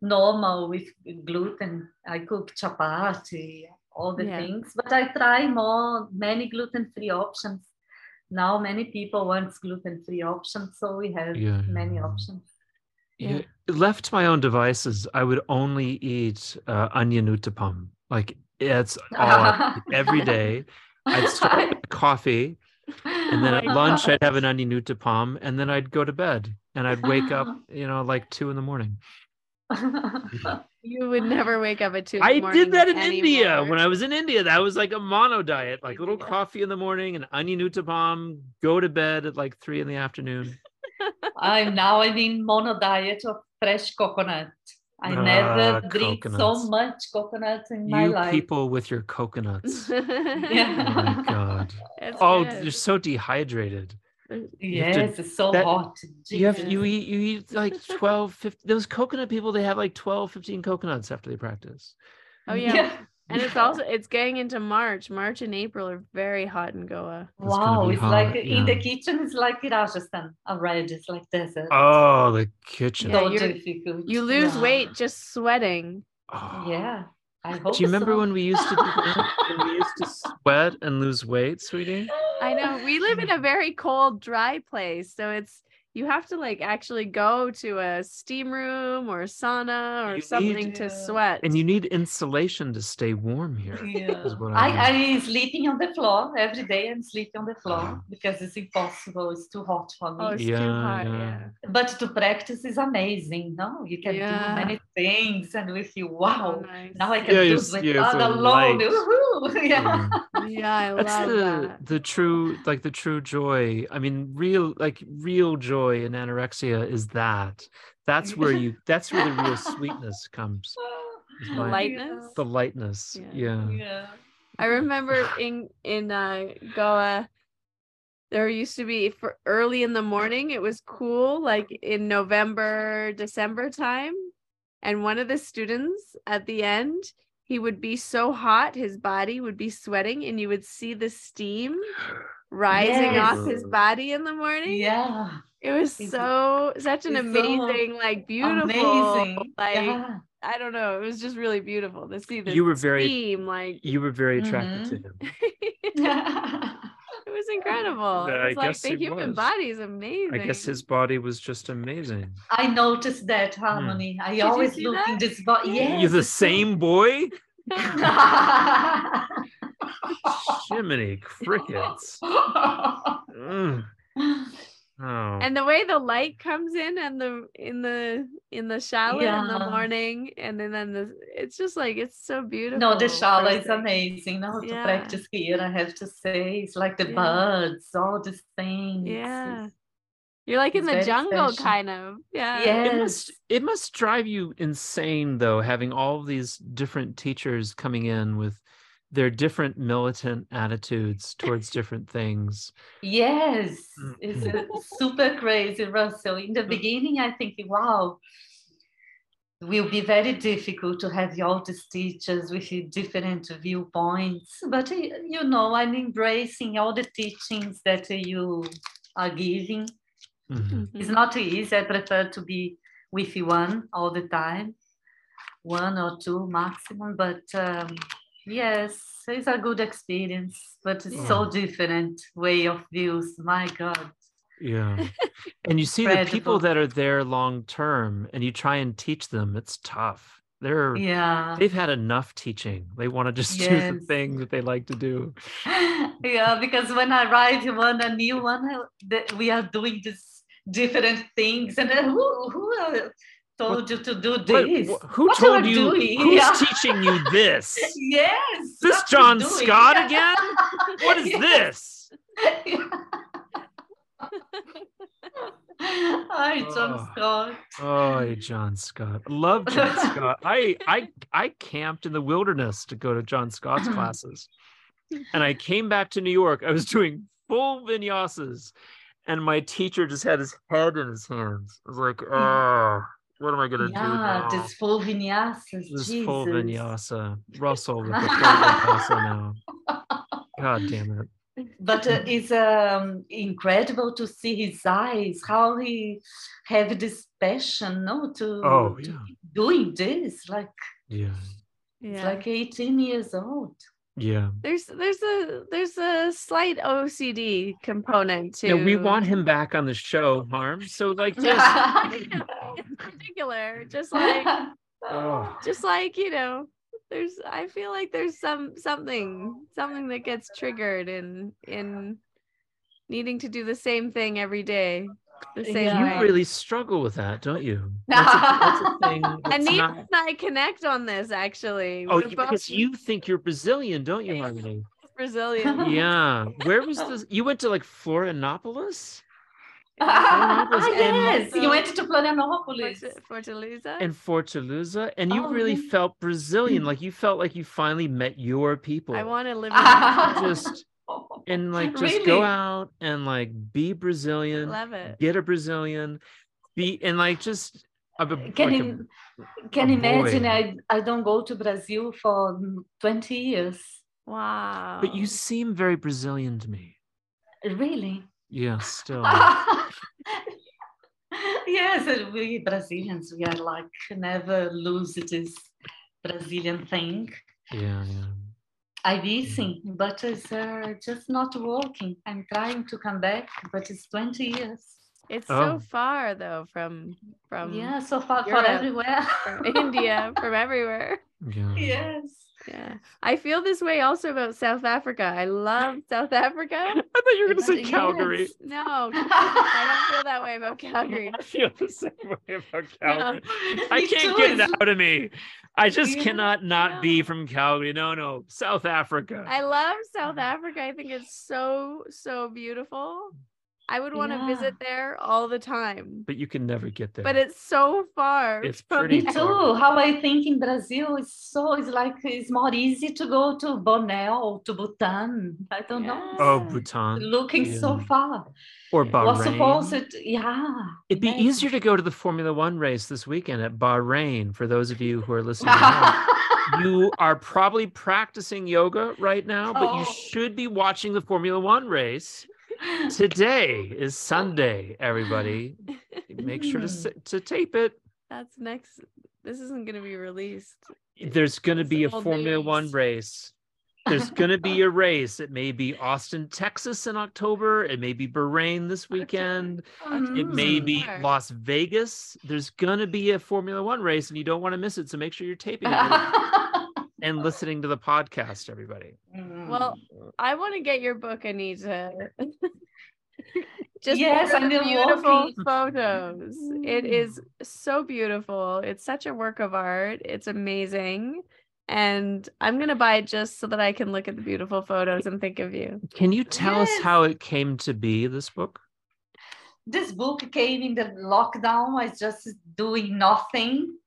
Speaker 3: normal with gluten. I cook chapati, all the
Speaker 1: Yeah.
Speaker 3: things, but I try more many gluten free options. Now many people want gluten free options, so we have
Speaker 2: Yeah,
Speaker 3: many options.
Speaker 2: Yeah. Left to my own devices, I would only eat uh, onion uttapam. Like it's all *laughs* every day. I'd start *laughs* with coffee, and then at lunch I'd have an *laughs* onion uttapam, and then I'd go to bed, and I'd wake up, you know, like two in the morning.
Speaker 1: You would never wake up at two. in the
Speaker 2: I
Speaker 1: morning
Speaker 2: did that in India when I was in India. That was like a mono diet, like little
Speaker 3: Yeah.
Speaker 2: coffee in the morning and onion uttapam. Go to bed at like three in the afternoon. *laughs*
Speaker 3: I'm now I'm in mono diet of fresh coconut. I
Speaker 2: Ah,
Speaker 3: never drink
Speaker 2: coconuts.
Speaker 3: so much coconut in my
Speaker 2: You
Speaker 3: life.
Speaker 2: people with your coconuts. *laughs* Oh my god. *laughs*
Speaker 1: It's
Speaker 2: Oh,
Speaker 1: good.
Speaker 2: you're so dehydrated.
Speaker 3: Yes,
Speaker 2: have to-
Speaker 3: it's so
Speaker 2: that-
Speaker 3: hot.
Speaker 2: You have
Speaker 3: Jesus.
Speaker 2: you eat you eat like *laughs* 12, 15 those coconut people they have like 12, 15 coconuts after they practice.
Speaker 1: Oh yeah. And it's also it's getting into March. March and April are very hot in Goa.
Speaker 2: It's
Speaker 3: wow. It's
Speaker 2: hot,
Speaker 3: like in the kitchen. It's like Rajasthan already. It's like desert.
Speaker 2: Oh, the kitchen.
Speaker 1: Yeah,
Speaker 3: so
Speaker 1: you're-
Speaker 3: difficult.
Speaker 1: You lose
Speaker 3: Yeah.
Speaker 1: weight just sweating.
Speaker 2: Oh.
Speaker 3: Yeah. I hope.
Speaker 2: Do you remember
Speaker 3: so.
Speaker 2: when we used to do that? *laughs* when we used to sweat and lose weight, sweetie?
Speaker 1: I know. We live in a very cold, dry place, so it's you have to like actually go to a steam room or sauna or
Speaker 2: You
Speaker 1: something
Speaker 3: need-
Speaker 1: to
Speaker 3: Yeah.
Speaker 1: sweat.
Speaker 2: And you need insulation to stay warm here.
Speaker 3: Yeah.
Speaker 2: I
Speaker 3: I, I sleeping on the floor every day. I'm sleeping on the floor
Speaker 2: Ah.
Speaker 3: because it's impossible. It's too hot for me.
Speaker 1: oh, it's too
Speaker 2: Yeah,
Speaker 1: hot.
Speaker 2: yeah.
Speaker 1: Yeah.
Speaker 3: but to practice is amazing. No, you can
Speaker 1: Yeah.
Speaker 3: do many things, and with you, wow.
Speaker 1: Oh, nice.
Speaker 3: Now I can
Speaker 2: Yeah,
Speaker 3: do
Speaker 2: you're s-
Speaker 3: it
Speaker 2: you're
Speaker 3: alone. Yeah.
Speaker 2: Yeah.
Speaker 1: Yeah, I
Speaker 2: That's
Speaker 1: love
Speaker 2: the
Speaker 1: that.
Speaker 2: the true like the true joy. I mean, real like real joy in anorexia is that. That's where you that's where the real sweetness comes.
Speaker 1: The lightness?
Speaker 2: The lightness.
Speaker 1: Yeah.
Speaker 2: Yeah.
Speaker 3: Yeah.
Speaker 1: I remember in in uh, Goa, there used to be for early in the morning. It was cool, like in November, December time, and one of the students at the end, he would be so hot, his body would be sweating, and you would see the steam *gasps* rising off his body in the morning.
Speaker 3: Yeah.
Speaker 1: It was so such an
Speaker 3: it's so
Speaker 1: amazing, like beautiful,
Speaker 3: Amazing.
Speaker 1: like
Speaker 3: yeah.
Speaker 1: I don't know. It was just really beautiful to see this
Speaker 2: You were very-
Speaker 1: team. Like
Speaker 2: You were very attracted to
Speaker 3: Mhm.
Speaker 2: him. *laughs*
Speaker 1: it was incredible.
Speaker 2: Yeah,
Speaker 1: It
Speaker 2: I
Speaker 1: was like
Speaker 2: guess
Speaker 1: the human
Speaker 2: was.
Speaker 1: body is amazing.
Speaker 2: I guess his body was just amazing.
Speaker 3: I noticed that harmony. I
Speaker 1: you
Speaker 3: always
Speaker 1: see
Speaker 3: look in this body.
Speaker 1: Yeah.
Speaker 3: Yes,
Speaker 2: You're the same boy? *laughs* Jiminy crickets. *laughs* Mm. Oh.
Speaker 1: and the way the light comes in and the in the in the shower in the morning and then, then the it's just like it's so beautiful.
Speaker 3: no, the shower is
Speaker 1: thing.
Speaker 3: amazing. No, to practice here, I have to say, it's like the
Speaker 1: Yeah.
Speaker 3: birds, all these things.
Speaker 1: Yeah.
Speaker 3: It's-
Speaker 1: You're like in the jungle
Speaker 3: special.
Speaker 1: kind of. Yeah.
Speaker 3: Yeah.
Speaker 2: it must it must drive you insane though having all of these different teachers coming in with their different militant attitudes towards different things
Speaker 3: Yes,
Speaker 2: Mm.
Speaker 3: it's uh, super crazy, Russell. In the beginning, I think, wow, will be very difficult to have all these teachers with different viewpoints. But uh, you know, I'm embracing all the teachings that you are giving.
Speaker 2: Mhm.
Speaker 1: Mhm.
Speaker 3: It's not easy. I prefer to be with one all the time, one or two maximum. But um, yes, it's a good experience. But it's so different way of views. My God.
Speaker 2: yeah *laughs* and you see the people that are there long term and you try and teach them it's tough they're
Speaker 3: Yeah.
Speaker 2: they've had enough teaching they want to just do the
Speaker 3: Yes.
Speaker 2: thing that they like to do *laughs*
Speaker 3: yeah, because when I write one a new one, uh, that we are doing this different things, and who who told you to do
Speaker 2: What-
Speaker 3: this?
Speaker 2: wh- who
Speaker 3: What
Speaker 2: told you
Speaker 3: doing?
Speaker 2: who's
Speaker 3: Yeah.
Speaker 2: teaching you this *laughs*
Speaker 3: Yes.
Speaker 2: this john scott again what is *laughs*
Speaker 3: Yes.
Speaker 2: this *laughs*
Speaker 3: Hi, John
Speaker 2: Oh.
Speaker 3: Scott.
Speaker 2: Oh, John Scott. Love John Scott. I I I camped in the wilderness to go to John Scott's *clears throat* classes. And I came back to New York. I was doing full vinyasas and my teacher just had his head in his hands. I was like, oh, what am I gonna do
Speaker 3: Yeah,
Speaker 2: now?
Speaker 3: this full vinyasas.
Speaker 2: This
Speaker 3: Jesus.
Speaker 2: full vinyasa. Russell with the full *laughs* vinyasa now. God damn it.
Speaker 3: but uh, it's um, incredible to see his eyes how he have this passion no to,
Speaker 2: Oh, yeah.
Speaker 3: keep doing this like
Speaker 2: Yeah.
Speaker 3: it's
Speaker 1: Yeah.
Speaker 3: like 18 years old
Speaker 2: Yeah.
Speaker 1: there's there's a there's a slight OCD component to
Speaker 2: Yeah, we want him back on the show, Harm. So like just *laughs*
Speaker 1: in particular, just like
Speaker 2: oh.
Speaker 1: just like you know there's i feel like there's some something something that gets triggered in in needing to do the same thing every day
Speaker 3: Yeah.
Speaker 2: You
Speaker 1: way
Speaker 2: really struggle with that, don't you? *laughs* That's a, that's a thing. *laughs*
Speaker 1: and
Speaker 2: that's
Speaker 1: Nina
Speaker 2: not-
Speaker 1: and i connect on this actually
Speaker 2: Oh,
Speaker 1: We're
Speaker 2: you-
Speaker 1: both
Speaker 2: because you think you're Brazilian, don't you, *laughs* Harmony?
Speaker 1: brazilian
Speaker 2: Yeah. Where was this? You went to like Florianopolis
Speaker 3: ah,
Speaker 2: and-
Speaker 3: yes you went to Florianopolis
Speaker 1: fortaleza
Speaker 2: and Fortaleza, and you
Speaker 3: Oh,
Speaker 2: really
Speaker 3: yeah.
Speaker 2: felt Brazilian. *clears throat* Like you felt like you finally met your people.
Speaker 1: i want to live in
Speaker 2: just and like *laughs* just go out and like be Brazilian,
Speaker 1: love it
Speaker 2: get a Brazilian, be and like just a, a-
Speaker 3: can
Speaker 2: like
Speaker 3: you
Speaker 2: a-
Speaker 3: can
Speaker 2: a
Speaker 3: imagine
Speaker 2: boy.
Speaker 3: I, I don't go to brazil for mm, 20 years
Speaker 1: wow
Speaker 2: but you seem very Brazilian to me.
Speaker 3: really
Speaker 2: Yeah, still. *laughs*
Speaker 3: yes, we Brazilians, we are like never lose this Brazilian thing.
Speaker 2: Yeah, yeah.
Speaker 3: I'm missing, but it's uh, just not working. I'm trying to come back, but it's 20 years.
Speaker 1: it's
Speaker 2: Oh.
Speaker 1: so far though from from
Speaker 3: yeah, so far for
Speaker 1: Europe,
Speaker 3: everywhere.
Speaker 1: from india *laughs* from everywhere
Speaker 2: Yeah.
Speaker 3: yes.
Speaker 1: Yeah. I feel this way also about South Africa. I love South Africa. *laughs*
Speaker 2: I thought you were gonna say
Speaker 3: Yes.
Speaker 2: Calgary.
Speaker 1: No, I don't feel that way about *laughs* Calgary.
Speaker 2: I feel the same way about Calgary. I can't
Speaker 3: too,
Speaker 2: get it out of me. I just
Speaker 3: Yeah,
Speaker 2: cannot not be from Calgary. No, no, South Africa.
Speaker 1: I love South mm-hmm. Africa. I think it's so, so beautiful. I would want to visit there all the time,
Speaker 2: but you can never get there.
Speaker 1: but it's so far.
Speaker 2: It's pretty
Speaker 3: Me too. How I think in Brazil is so it's like it's more easy to go to Borneo or to Bhutan. I don't know.
Speaker 2: oh, Bhutan
Speaker 3: Looking so far.
Speaker 2: or
Speaker 3: Was
Speaker 2: Bahrain.
Speaker 3: supposed to, yeah.
Speaker 2: It'd be
Speaker 3: imagine.
Speaker 2: easier to go to the Formula One race this weekend at Bahrain. For those of you who are listening, *laughs* you are probably practicing yoga right now, but you
Speaker 3: Oh.
Speaker 2: should be watching the Formula One race. Today is Sunday, everybody. Make sure to *laughs* to tape it.
Speaker 1: That's next. This isn't going to be released.
Speaker 2: There's going to be a Formula One race. There's *laughs* going to be a race. It may be Austin, Texas in October. It may be Bahrain this weekend. It may
Speaker 3: Mm.
Speaker 2: be Las Vegas. There's going to be a Formula One race and you don't want to miss it. So make sure you're taping it *laughs* and uh-huh. listening to the podcast, everybody. Mm-hmm.
Speaker 1: Well, I want to get your book, Anita. *laughs* Just
Speaker 3: Yes, I'm
Speaker 1: the beautiful
Speaker 3: working. *laughs*
Speaker 1: photos. It is so beautiful. It's such a work of art. It's amazing. And I'm gonna buy it just so that I can look at the beautiful photos and think of you.
Speaker 2: Can you tell us how it came to be, this book?
Speaker 3: this book came in the lockdown. I was just doing nothing,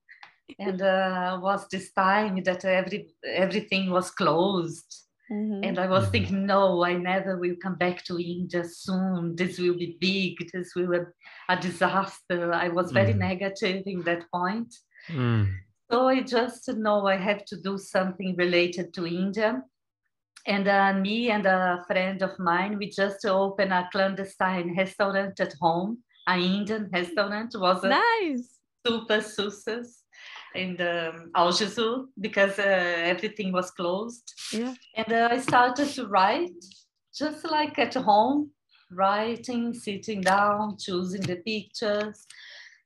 Speaker 3: and uh, was this time that every everything was closed.
Speaker 1: Mhm.
Speaker 3: And I was
Speaker 2: Mhm.
Speaker 3: thinking, no, I never will come back to India soon. This will be big. This will be a disaster. I was very
Speaker 2: Mm.
Speaker 3: negative in that point.
Speaker 2: Mm.
Speaker 3: So I just know I have to do something related to India. And uh, me and a friend of mine, we just opened a clandestine restaurant at home. An Indian restaurant was a
Speaker 1: Nice.
Speaker 3: super success in um, Aljezur because uh, everything was closed.
Speaker 1: Yeah.
Speaker 3: And uh, I started to write just like at home, writing, sitting down, choosing the pictures.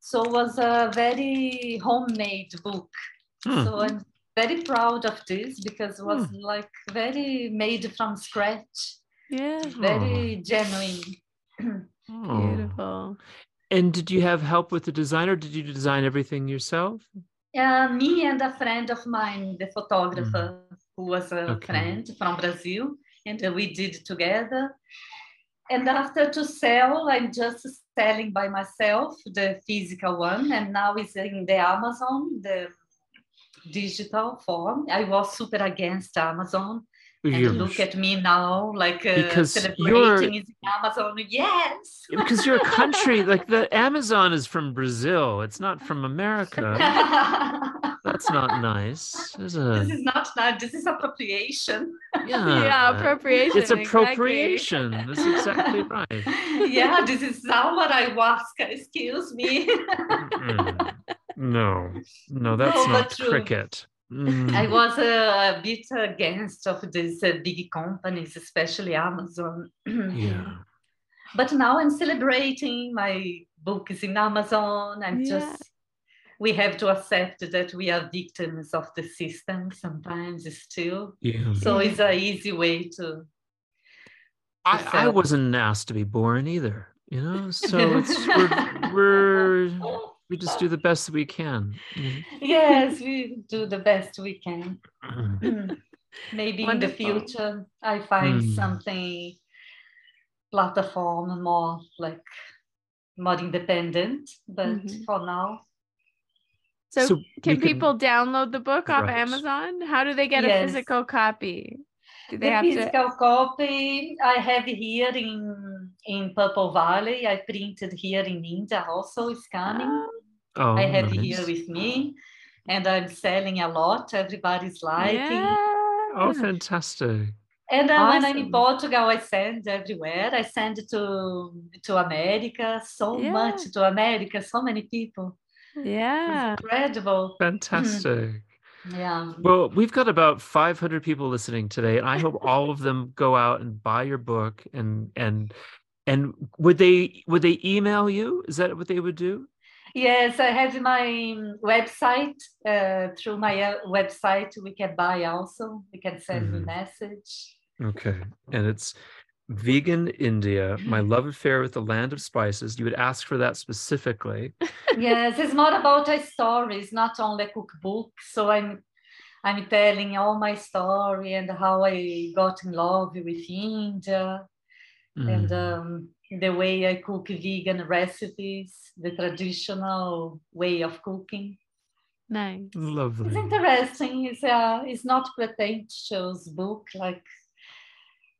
Speaker 3: So it was a very homemade book.
Speaker 2: Hmm.
Speaker 3: So I'm very proud of this because it was like very made from scratch,
Speaker 1: Yeah.
Speaker 3: very genuine.
Speaker 2: Oh. *clears throat*
Speaker 1: Beautiful.
Speaker 2: And did you have help with the designer? Did you design everything yourself?
Speaker 3: Uh, me and a friend of mine, the photographer, who was a
Speaker 2: Okay.
Speaker 3: friend from Brazil, and we did together. And after to sell, I'm just selling by myself the physical one, and now it's in the Amazon, the digital form. I was super against Amazon, and
Speaker 2: You're-
Speaker 3: look at me now, like uh,
Speaker 2: Because you're-
Speaker 3: celebrating is in Amazon. Yes. *laughs*
Speaker 2: because you're a country like the Amazon is from Brazil. It's not from America. *laughs* That's not nice. There's a
Speaker 3: this is not nice. This is appropriation. *laughs*
Speaker 2: yeah.
Speaker 1: yeah, appropriation.
Speaker 2: It's
Speaker 1: exactly.
Speaker 2: appropriation. That's exactly right.
Speaker 3: yeah, this is our ayahuasca. Excuse me.
Speaker 2: Mm-mm. No, no, that's
Speaker 3: No,
Speaker 2: not
Speaker 3: but true.
Speaker 2: cricket. Mm.
Speaker 3: I was uh, a bit against of these uh, big companies, especially Amazon.
Speaker 2: yeah. *clears throat*
Speaker 3: But now I'm celebrating. My book is in Amazon. I'm
Speaker 1: Yeah.
Speaker 3: just. We have to accept that we are victims of the system sometimes still.
Speaker 2: Yeah.
Speaker 3: So it's an easy way to.
Speaker 2: I, I wasn't asked to be born either, you know. So it's we're, *laughs* we're we just do the best that we can. you know? *laughs*
Speaker 3: yes, we do the best we can. *clears throat* Maybe in the future I find
Speaker 2: Mm.
Speaker 3: something platform more like more independent, but
Speaker 1: Mhm.
Speaker 3: for now,
Speaker 1: So,
Speaker 2: So we
Speaker 1: can
Speaker 2: can-
Speaker 1: people download the book off
Speaker 2: Right.
Speaker 1: Amazon? How do they get a physical copy? Do they
Speaker 3: the
Speaker 1: have to?
Speaker 3: physical copy I have here in in Purple Valley. I printed here in India also scanning.
Speaker 1: Oh,
Speaker 2: Oh,
Speaker 3: I have
Speaker 2: nice.
Speaker 3: here with me, and I'm selling a lot. Everybody's liking.
Speaker 1: yeah.
Speaker 2: Oh, fantastic.
Speaker 3: And uh, when I'm in Portugal, I send everywhere. I send to to America, so
Speaker 1: Yeah.
Speaker 3: much to America, so many people.
Speaker 1: Yeah.
Speaker 3: Incredible.
Speaker 2: Fantastic. *laughs*
Speaker 3: Yeah.
Speaker 2: Well, we've got about 500 people listening today, and I hope all of them go out and buy your book. And and and would they would they email you? Is that what they would do?
Speaker 3: Yes, I have my um, website. Uh, through my uh, website, we can buy also. We can send me
Speaker 2: Mhm.
Speaker 3: message.
Speaker 2: Okay, and it's vegan India, my love affair with the land of spices. You would ask for that specifically. *laughs*
Speaker 3: yes, it's more about a story. It's not only a cookbook. So I'm I'm telling all my story and how I got in love with India. and
Speaker 2: Mm.
Speaker 3: um, the way I cook vegan recipes, the traditional way of cooking.
Speaker 1: Nice.
Speaker 2: Lovely.
Speaker 3: It's interesting. It's uh, it's not pretentious book. Like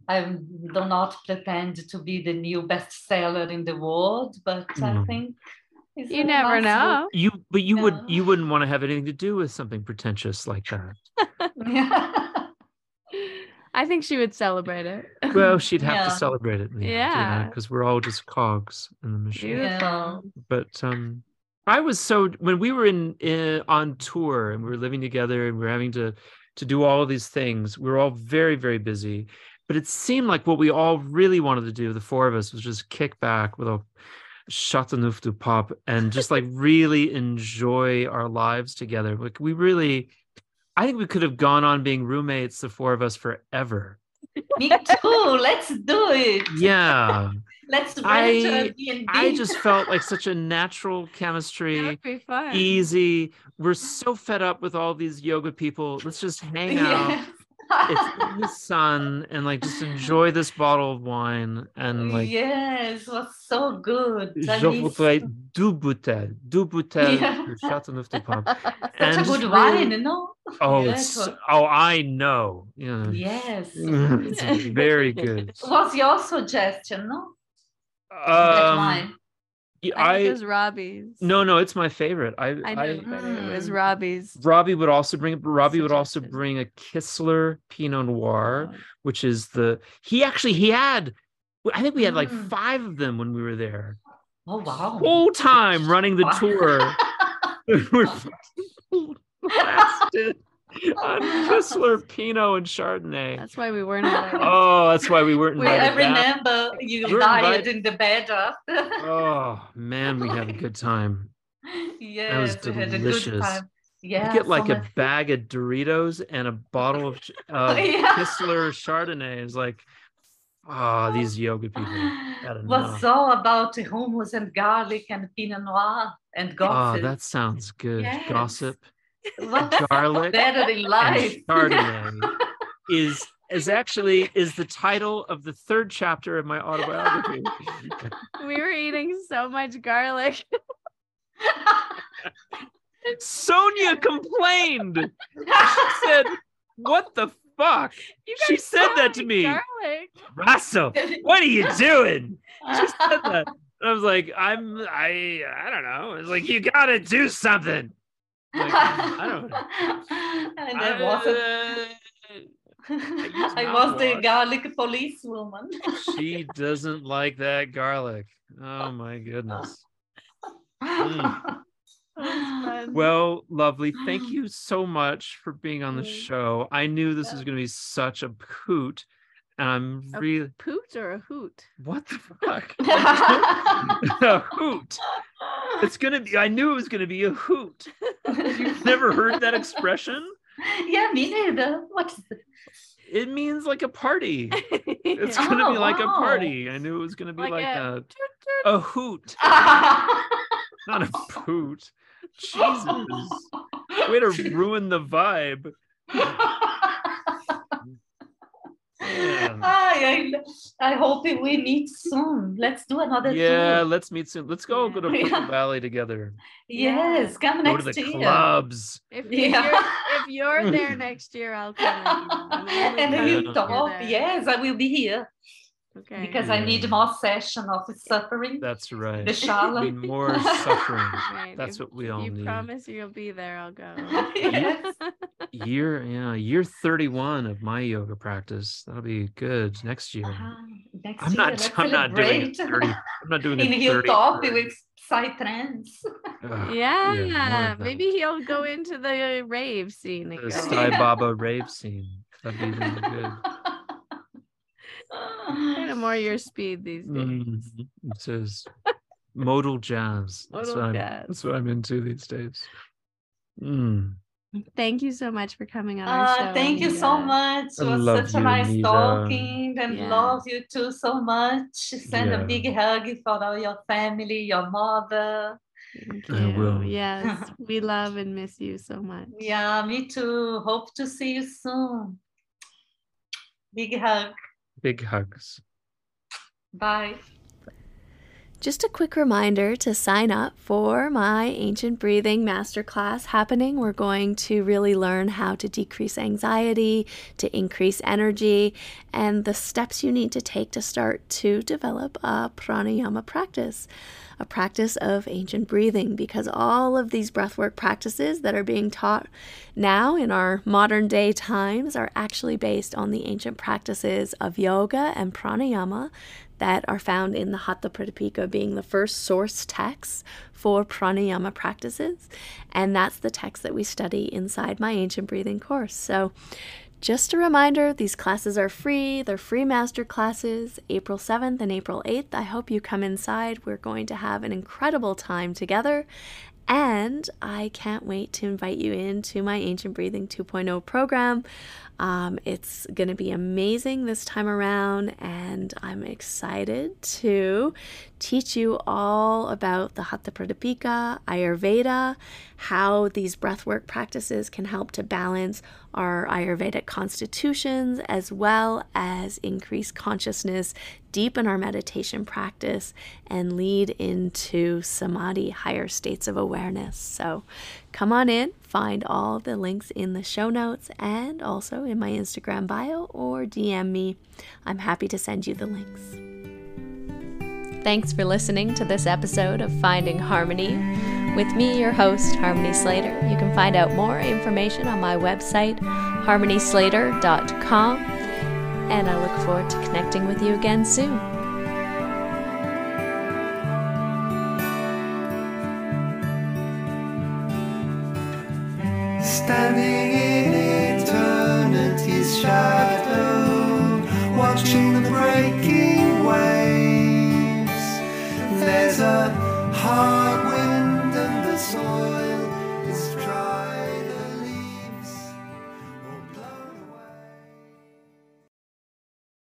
Speaker 3: I do not pretend to be the new bestseller in the world, but I
Speaker 2: Mm.
Speaker 3: think it's
Speaker 1: You never
Speaker 3: nice
Speaker 1: know.
Speaker 2: You, but you would you wouldn't want to have anything to do with something pretentious like that. *laughs*
Speaker 3: Yeah.
Speaker 1: I think she would celebrate it.
Speaker 2: Well, she'd have
Speaker 3: Yeah.
Speaker 2: to celebrate it,
Speaker 1: Yeah.
Speaker 2: because we're all just cogs in the machine.
Speaker 1: Beautiful.
Speaker 2: But um, I was so when we were in, in on tour and we were living together and we were having to to do all of these things. We were all very very busy, but it seemed like what we all really wanted to do, the four of us, was just kick back with a shot Chateauneuf du Pape and just like *laughs* really enjoy our lives together. Like we really, I think we could have gone on being roommates, the four of us, forever.
Speaker 3: Me too. Let's do it.
Speaker 2: Yeah. *laughs*
Speaker 3: Let's
Speaker 2: I, I just felt like such a natural chemistry, easy. We're so fed up with all these yoga people. Let's just hang *laughs* out it's *laughs* in the sun and like just enjoy this bottle of wine and like
Speaker 3: yes it was so good.
Speaker 2: Je voudrais deux bouteilles deux bouteilles yeah. de Chateauneuf du Pape *laughs*
Speaker 3: such a good really, wine no
Speaker 2: oh yes. it's oh I know yeah
Speaker 3: yes. *laughs*
Speaker 2: It's very good.
Speaker 3: Was your suggestion no?
Speaker 2: Um, that wine
Speaker 1: I, it was Robbie's.
Speaker 2: No, no, it's my favorite. I
Speaker 1: I know, I, it was Robbie's.
Speaker 2: Robbie would also bring Robbie would also bring a Kistler Pinot Noir, oh. which is the he actually he had I think we had like mm. five of them when we were there.
Speaker 3: Oh wow!
Speaker 2: Whole time running the tour. *laughs* *laughs* we're *laughs* blasted on *laughs* Pinot, and Chardonnay.
Speaker 1: That's why we weren't invited.
Speaker 2: Oh, that's why we weren't invited.
Speaker 3: I remember back. you we died in the bed after.
Speaker 2: oh man, we had a good time.
Speaker 3: Yes,
Speaker 2: that was delicious. Yeah, you get like a bag of Doritos and a bottle of uh, *laughs* yeah. Kistler Chardonnay. It's like, oh, these yoga people.
Speaker 3: Was *laughs* all about hummus and garlic and Pinot Noir and gossip.
Speaker 2: Oh, that sounds good. Yes. Gossip garlic
Speaker 3: better in life.
Speaker 2: Chardonnay *laughs* is is actually is the title of the third chapter of my autobiography.
Speaker 1: we were eating so much garlic.
Speaker 2: Sonia complained. She said, "What the fuck?" She said that to me. Garlic. Russell, what are you doing? She said that. And I was like, I'm I I don't know. It's like you gotta do something. Like, I don't know. *laughs*
Speaker 3: and I, was I was the garlic police woman.
Speaker 2: she doesn't like that garlic. Oh my goodness. Mm. Well, lovely. Thank *sighs* you so much for being on the show. I knew this was going to be such a hoot. And I'm really
Speaker 1: a poot or a hoot?
Speaker 2: What the *laughs* fuck? *laughs* a hoot. It's gonna be. I knew it was gonna be a hoot. You've *laughs* never heard that expression?
Speaker 3: Yeah, me neither. What's it?
Speaker 2: It means like a party. It's gonna oh, be like wow. a party. I knew it was gonna be like, like a, a, a hoot, not a poot. Jesus, way to ruin the vibe.
Speaker 3: I, I hope we meet soon. Let's do another
Speaker 2: yeah, tour. let's meet soon. Let's go go to Purple yeah. *laughs* Valley together.
Speaker 3: Yes, come
Speaker 2: go
Speaker 3: next
Speaker 2: to the year. clubs.
Speaker 1: If, yeah. you're, if *laughs* you're there next year, I'll come.
Speaker 3: and *laughs* then you talk. Yes, I will be here. Okay. Because yeah. I need more session of suffering.
Speaker 2: That's right.
Speaker 3: The shala.
Speaker 2: more *laughs* suffering. Right. *laughs* That's if, what we all
Speaker 1: you
Speaker 2: need.
Speaker 1: You promise you'll be there, I'll go. *laughs*
Speaker 3: yes.
Speaker 2: year, yeah, year 31 of my yoga practice. That'll be good next year. Uh-huh.
Speaker 3: Next
Speaker 2: I'm
Speaker 3: year,
Speaker 2: not I'm not doing 30. I'm not doing
Speaker 3: In
Speaker 2: Hilltop
Speaker 3: with Psytrance.
Speaker 1: Uh, yeah, yeah maybe he'll go into the rave scene.
Speaker 2: The Sai Baba rave scene. That'd be really good *laughs*
Speaker 1: kind of more your speed these days. Mm-hmm.
Speaker 2: It says modal jazz. Modal that's, what jazz. I'm, that's what I'm into these days. Mm.
Speaker 1: Thank you so much for coming on our uh,
Speaker 3: show. Thank you so much. It was such a nice Nita. talking and yeah. love you too so much. Send yeah. a big hug for all your family, your mother.
Speaker 1: Thank you. I will. Yes, *laughs* we love and miss you so much.
Speaker 3: Yeah, me too. Hope to see you soon. Big hug.
Speaker 2: Big hugs.
Speaker 3: Bye.
Speaker 1: Just a quick reminder to sign up for my ancient breathing masterclass happening. We're going to really learn how to decrease anxiety, to increase energy, and the steps you need to take to start to develop a pranayama practice a practice of ancient breathing because all of these breathwork practices that are being taught now in our modern day times are actually based on the ancient practices of yoga and pranayama that are found in the Hatha Pradipika being the first source text for pranayama practices. And that's the text that we study inside my ancient breathing course. So just a reminder these classes are free. They're free master classes, April 7th and April 8th. I hope you come inside. We're going to have an incredible time together. And I can't wait to invite you into my Ancient Breathing 2.0 program. Um, it's going to be amazing this time around, and I'm excited to teach you all about the Hatha Pradipika, Ayurveda, how these breathwork practices can help to balance our Ayurvedic constitutions, as well as increase consciousness, deepen our meditation practice, and lead into samadhi, higher states of awareness. So come on in, find all the links in the show notes and also in my Instagram bio or DM me. I'm happy to send you the links. Thanks for listening to this episode of Finding Harmony with me, your host, Harmony Slater. You can find out more information on my website, harmonyslater.com, and I look forward to connecting with you again soon.
Speaker 4: Standing in eternity's shadow, watching the break a hard wind and the soil.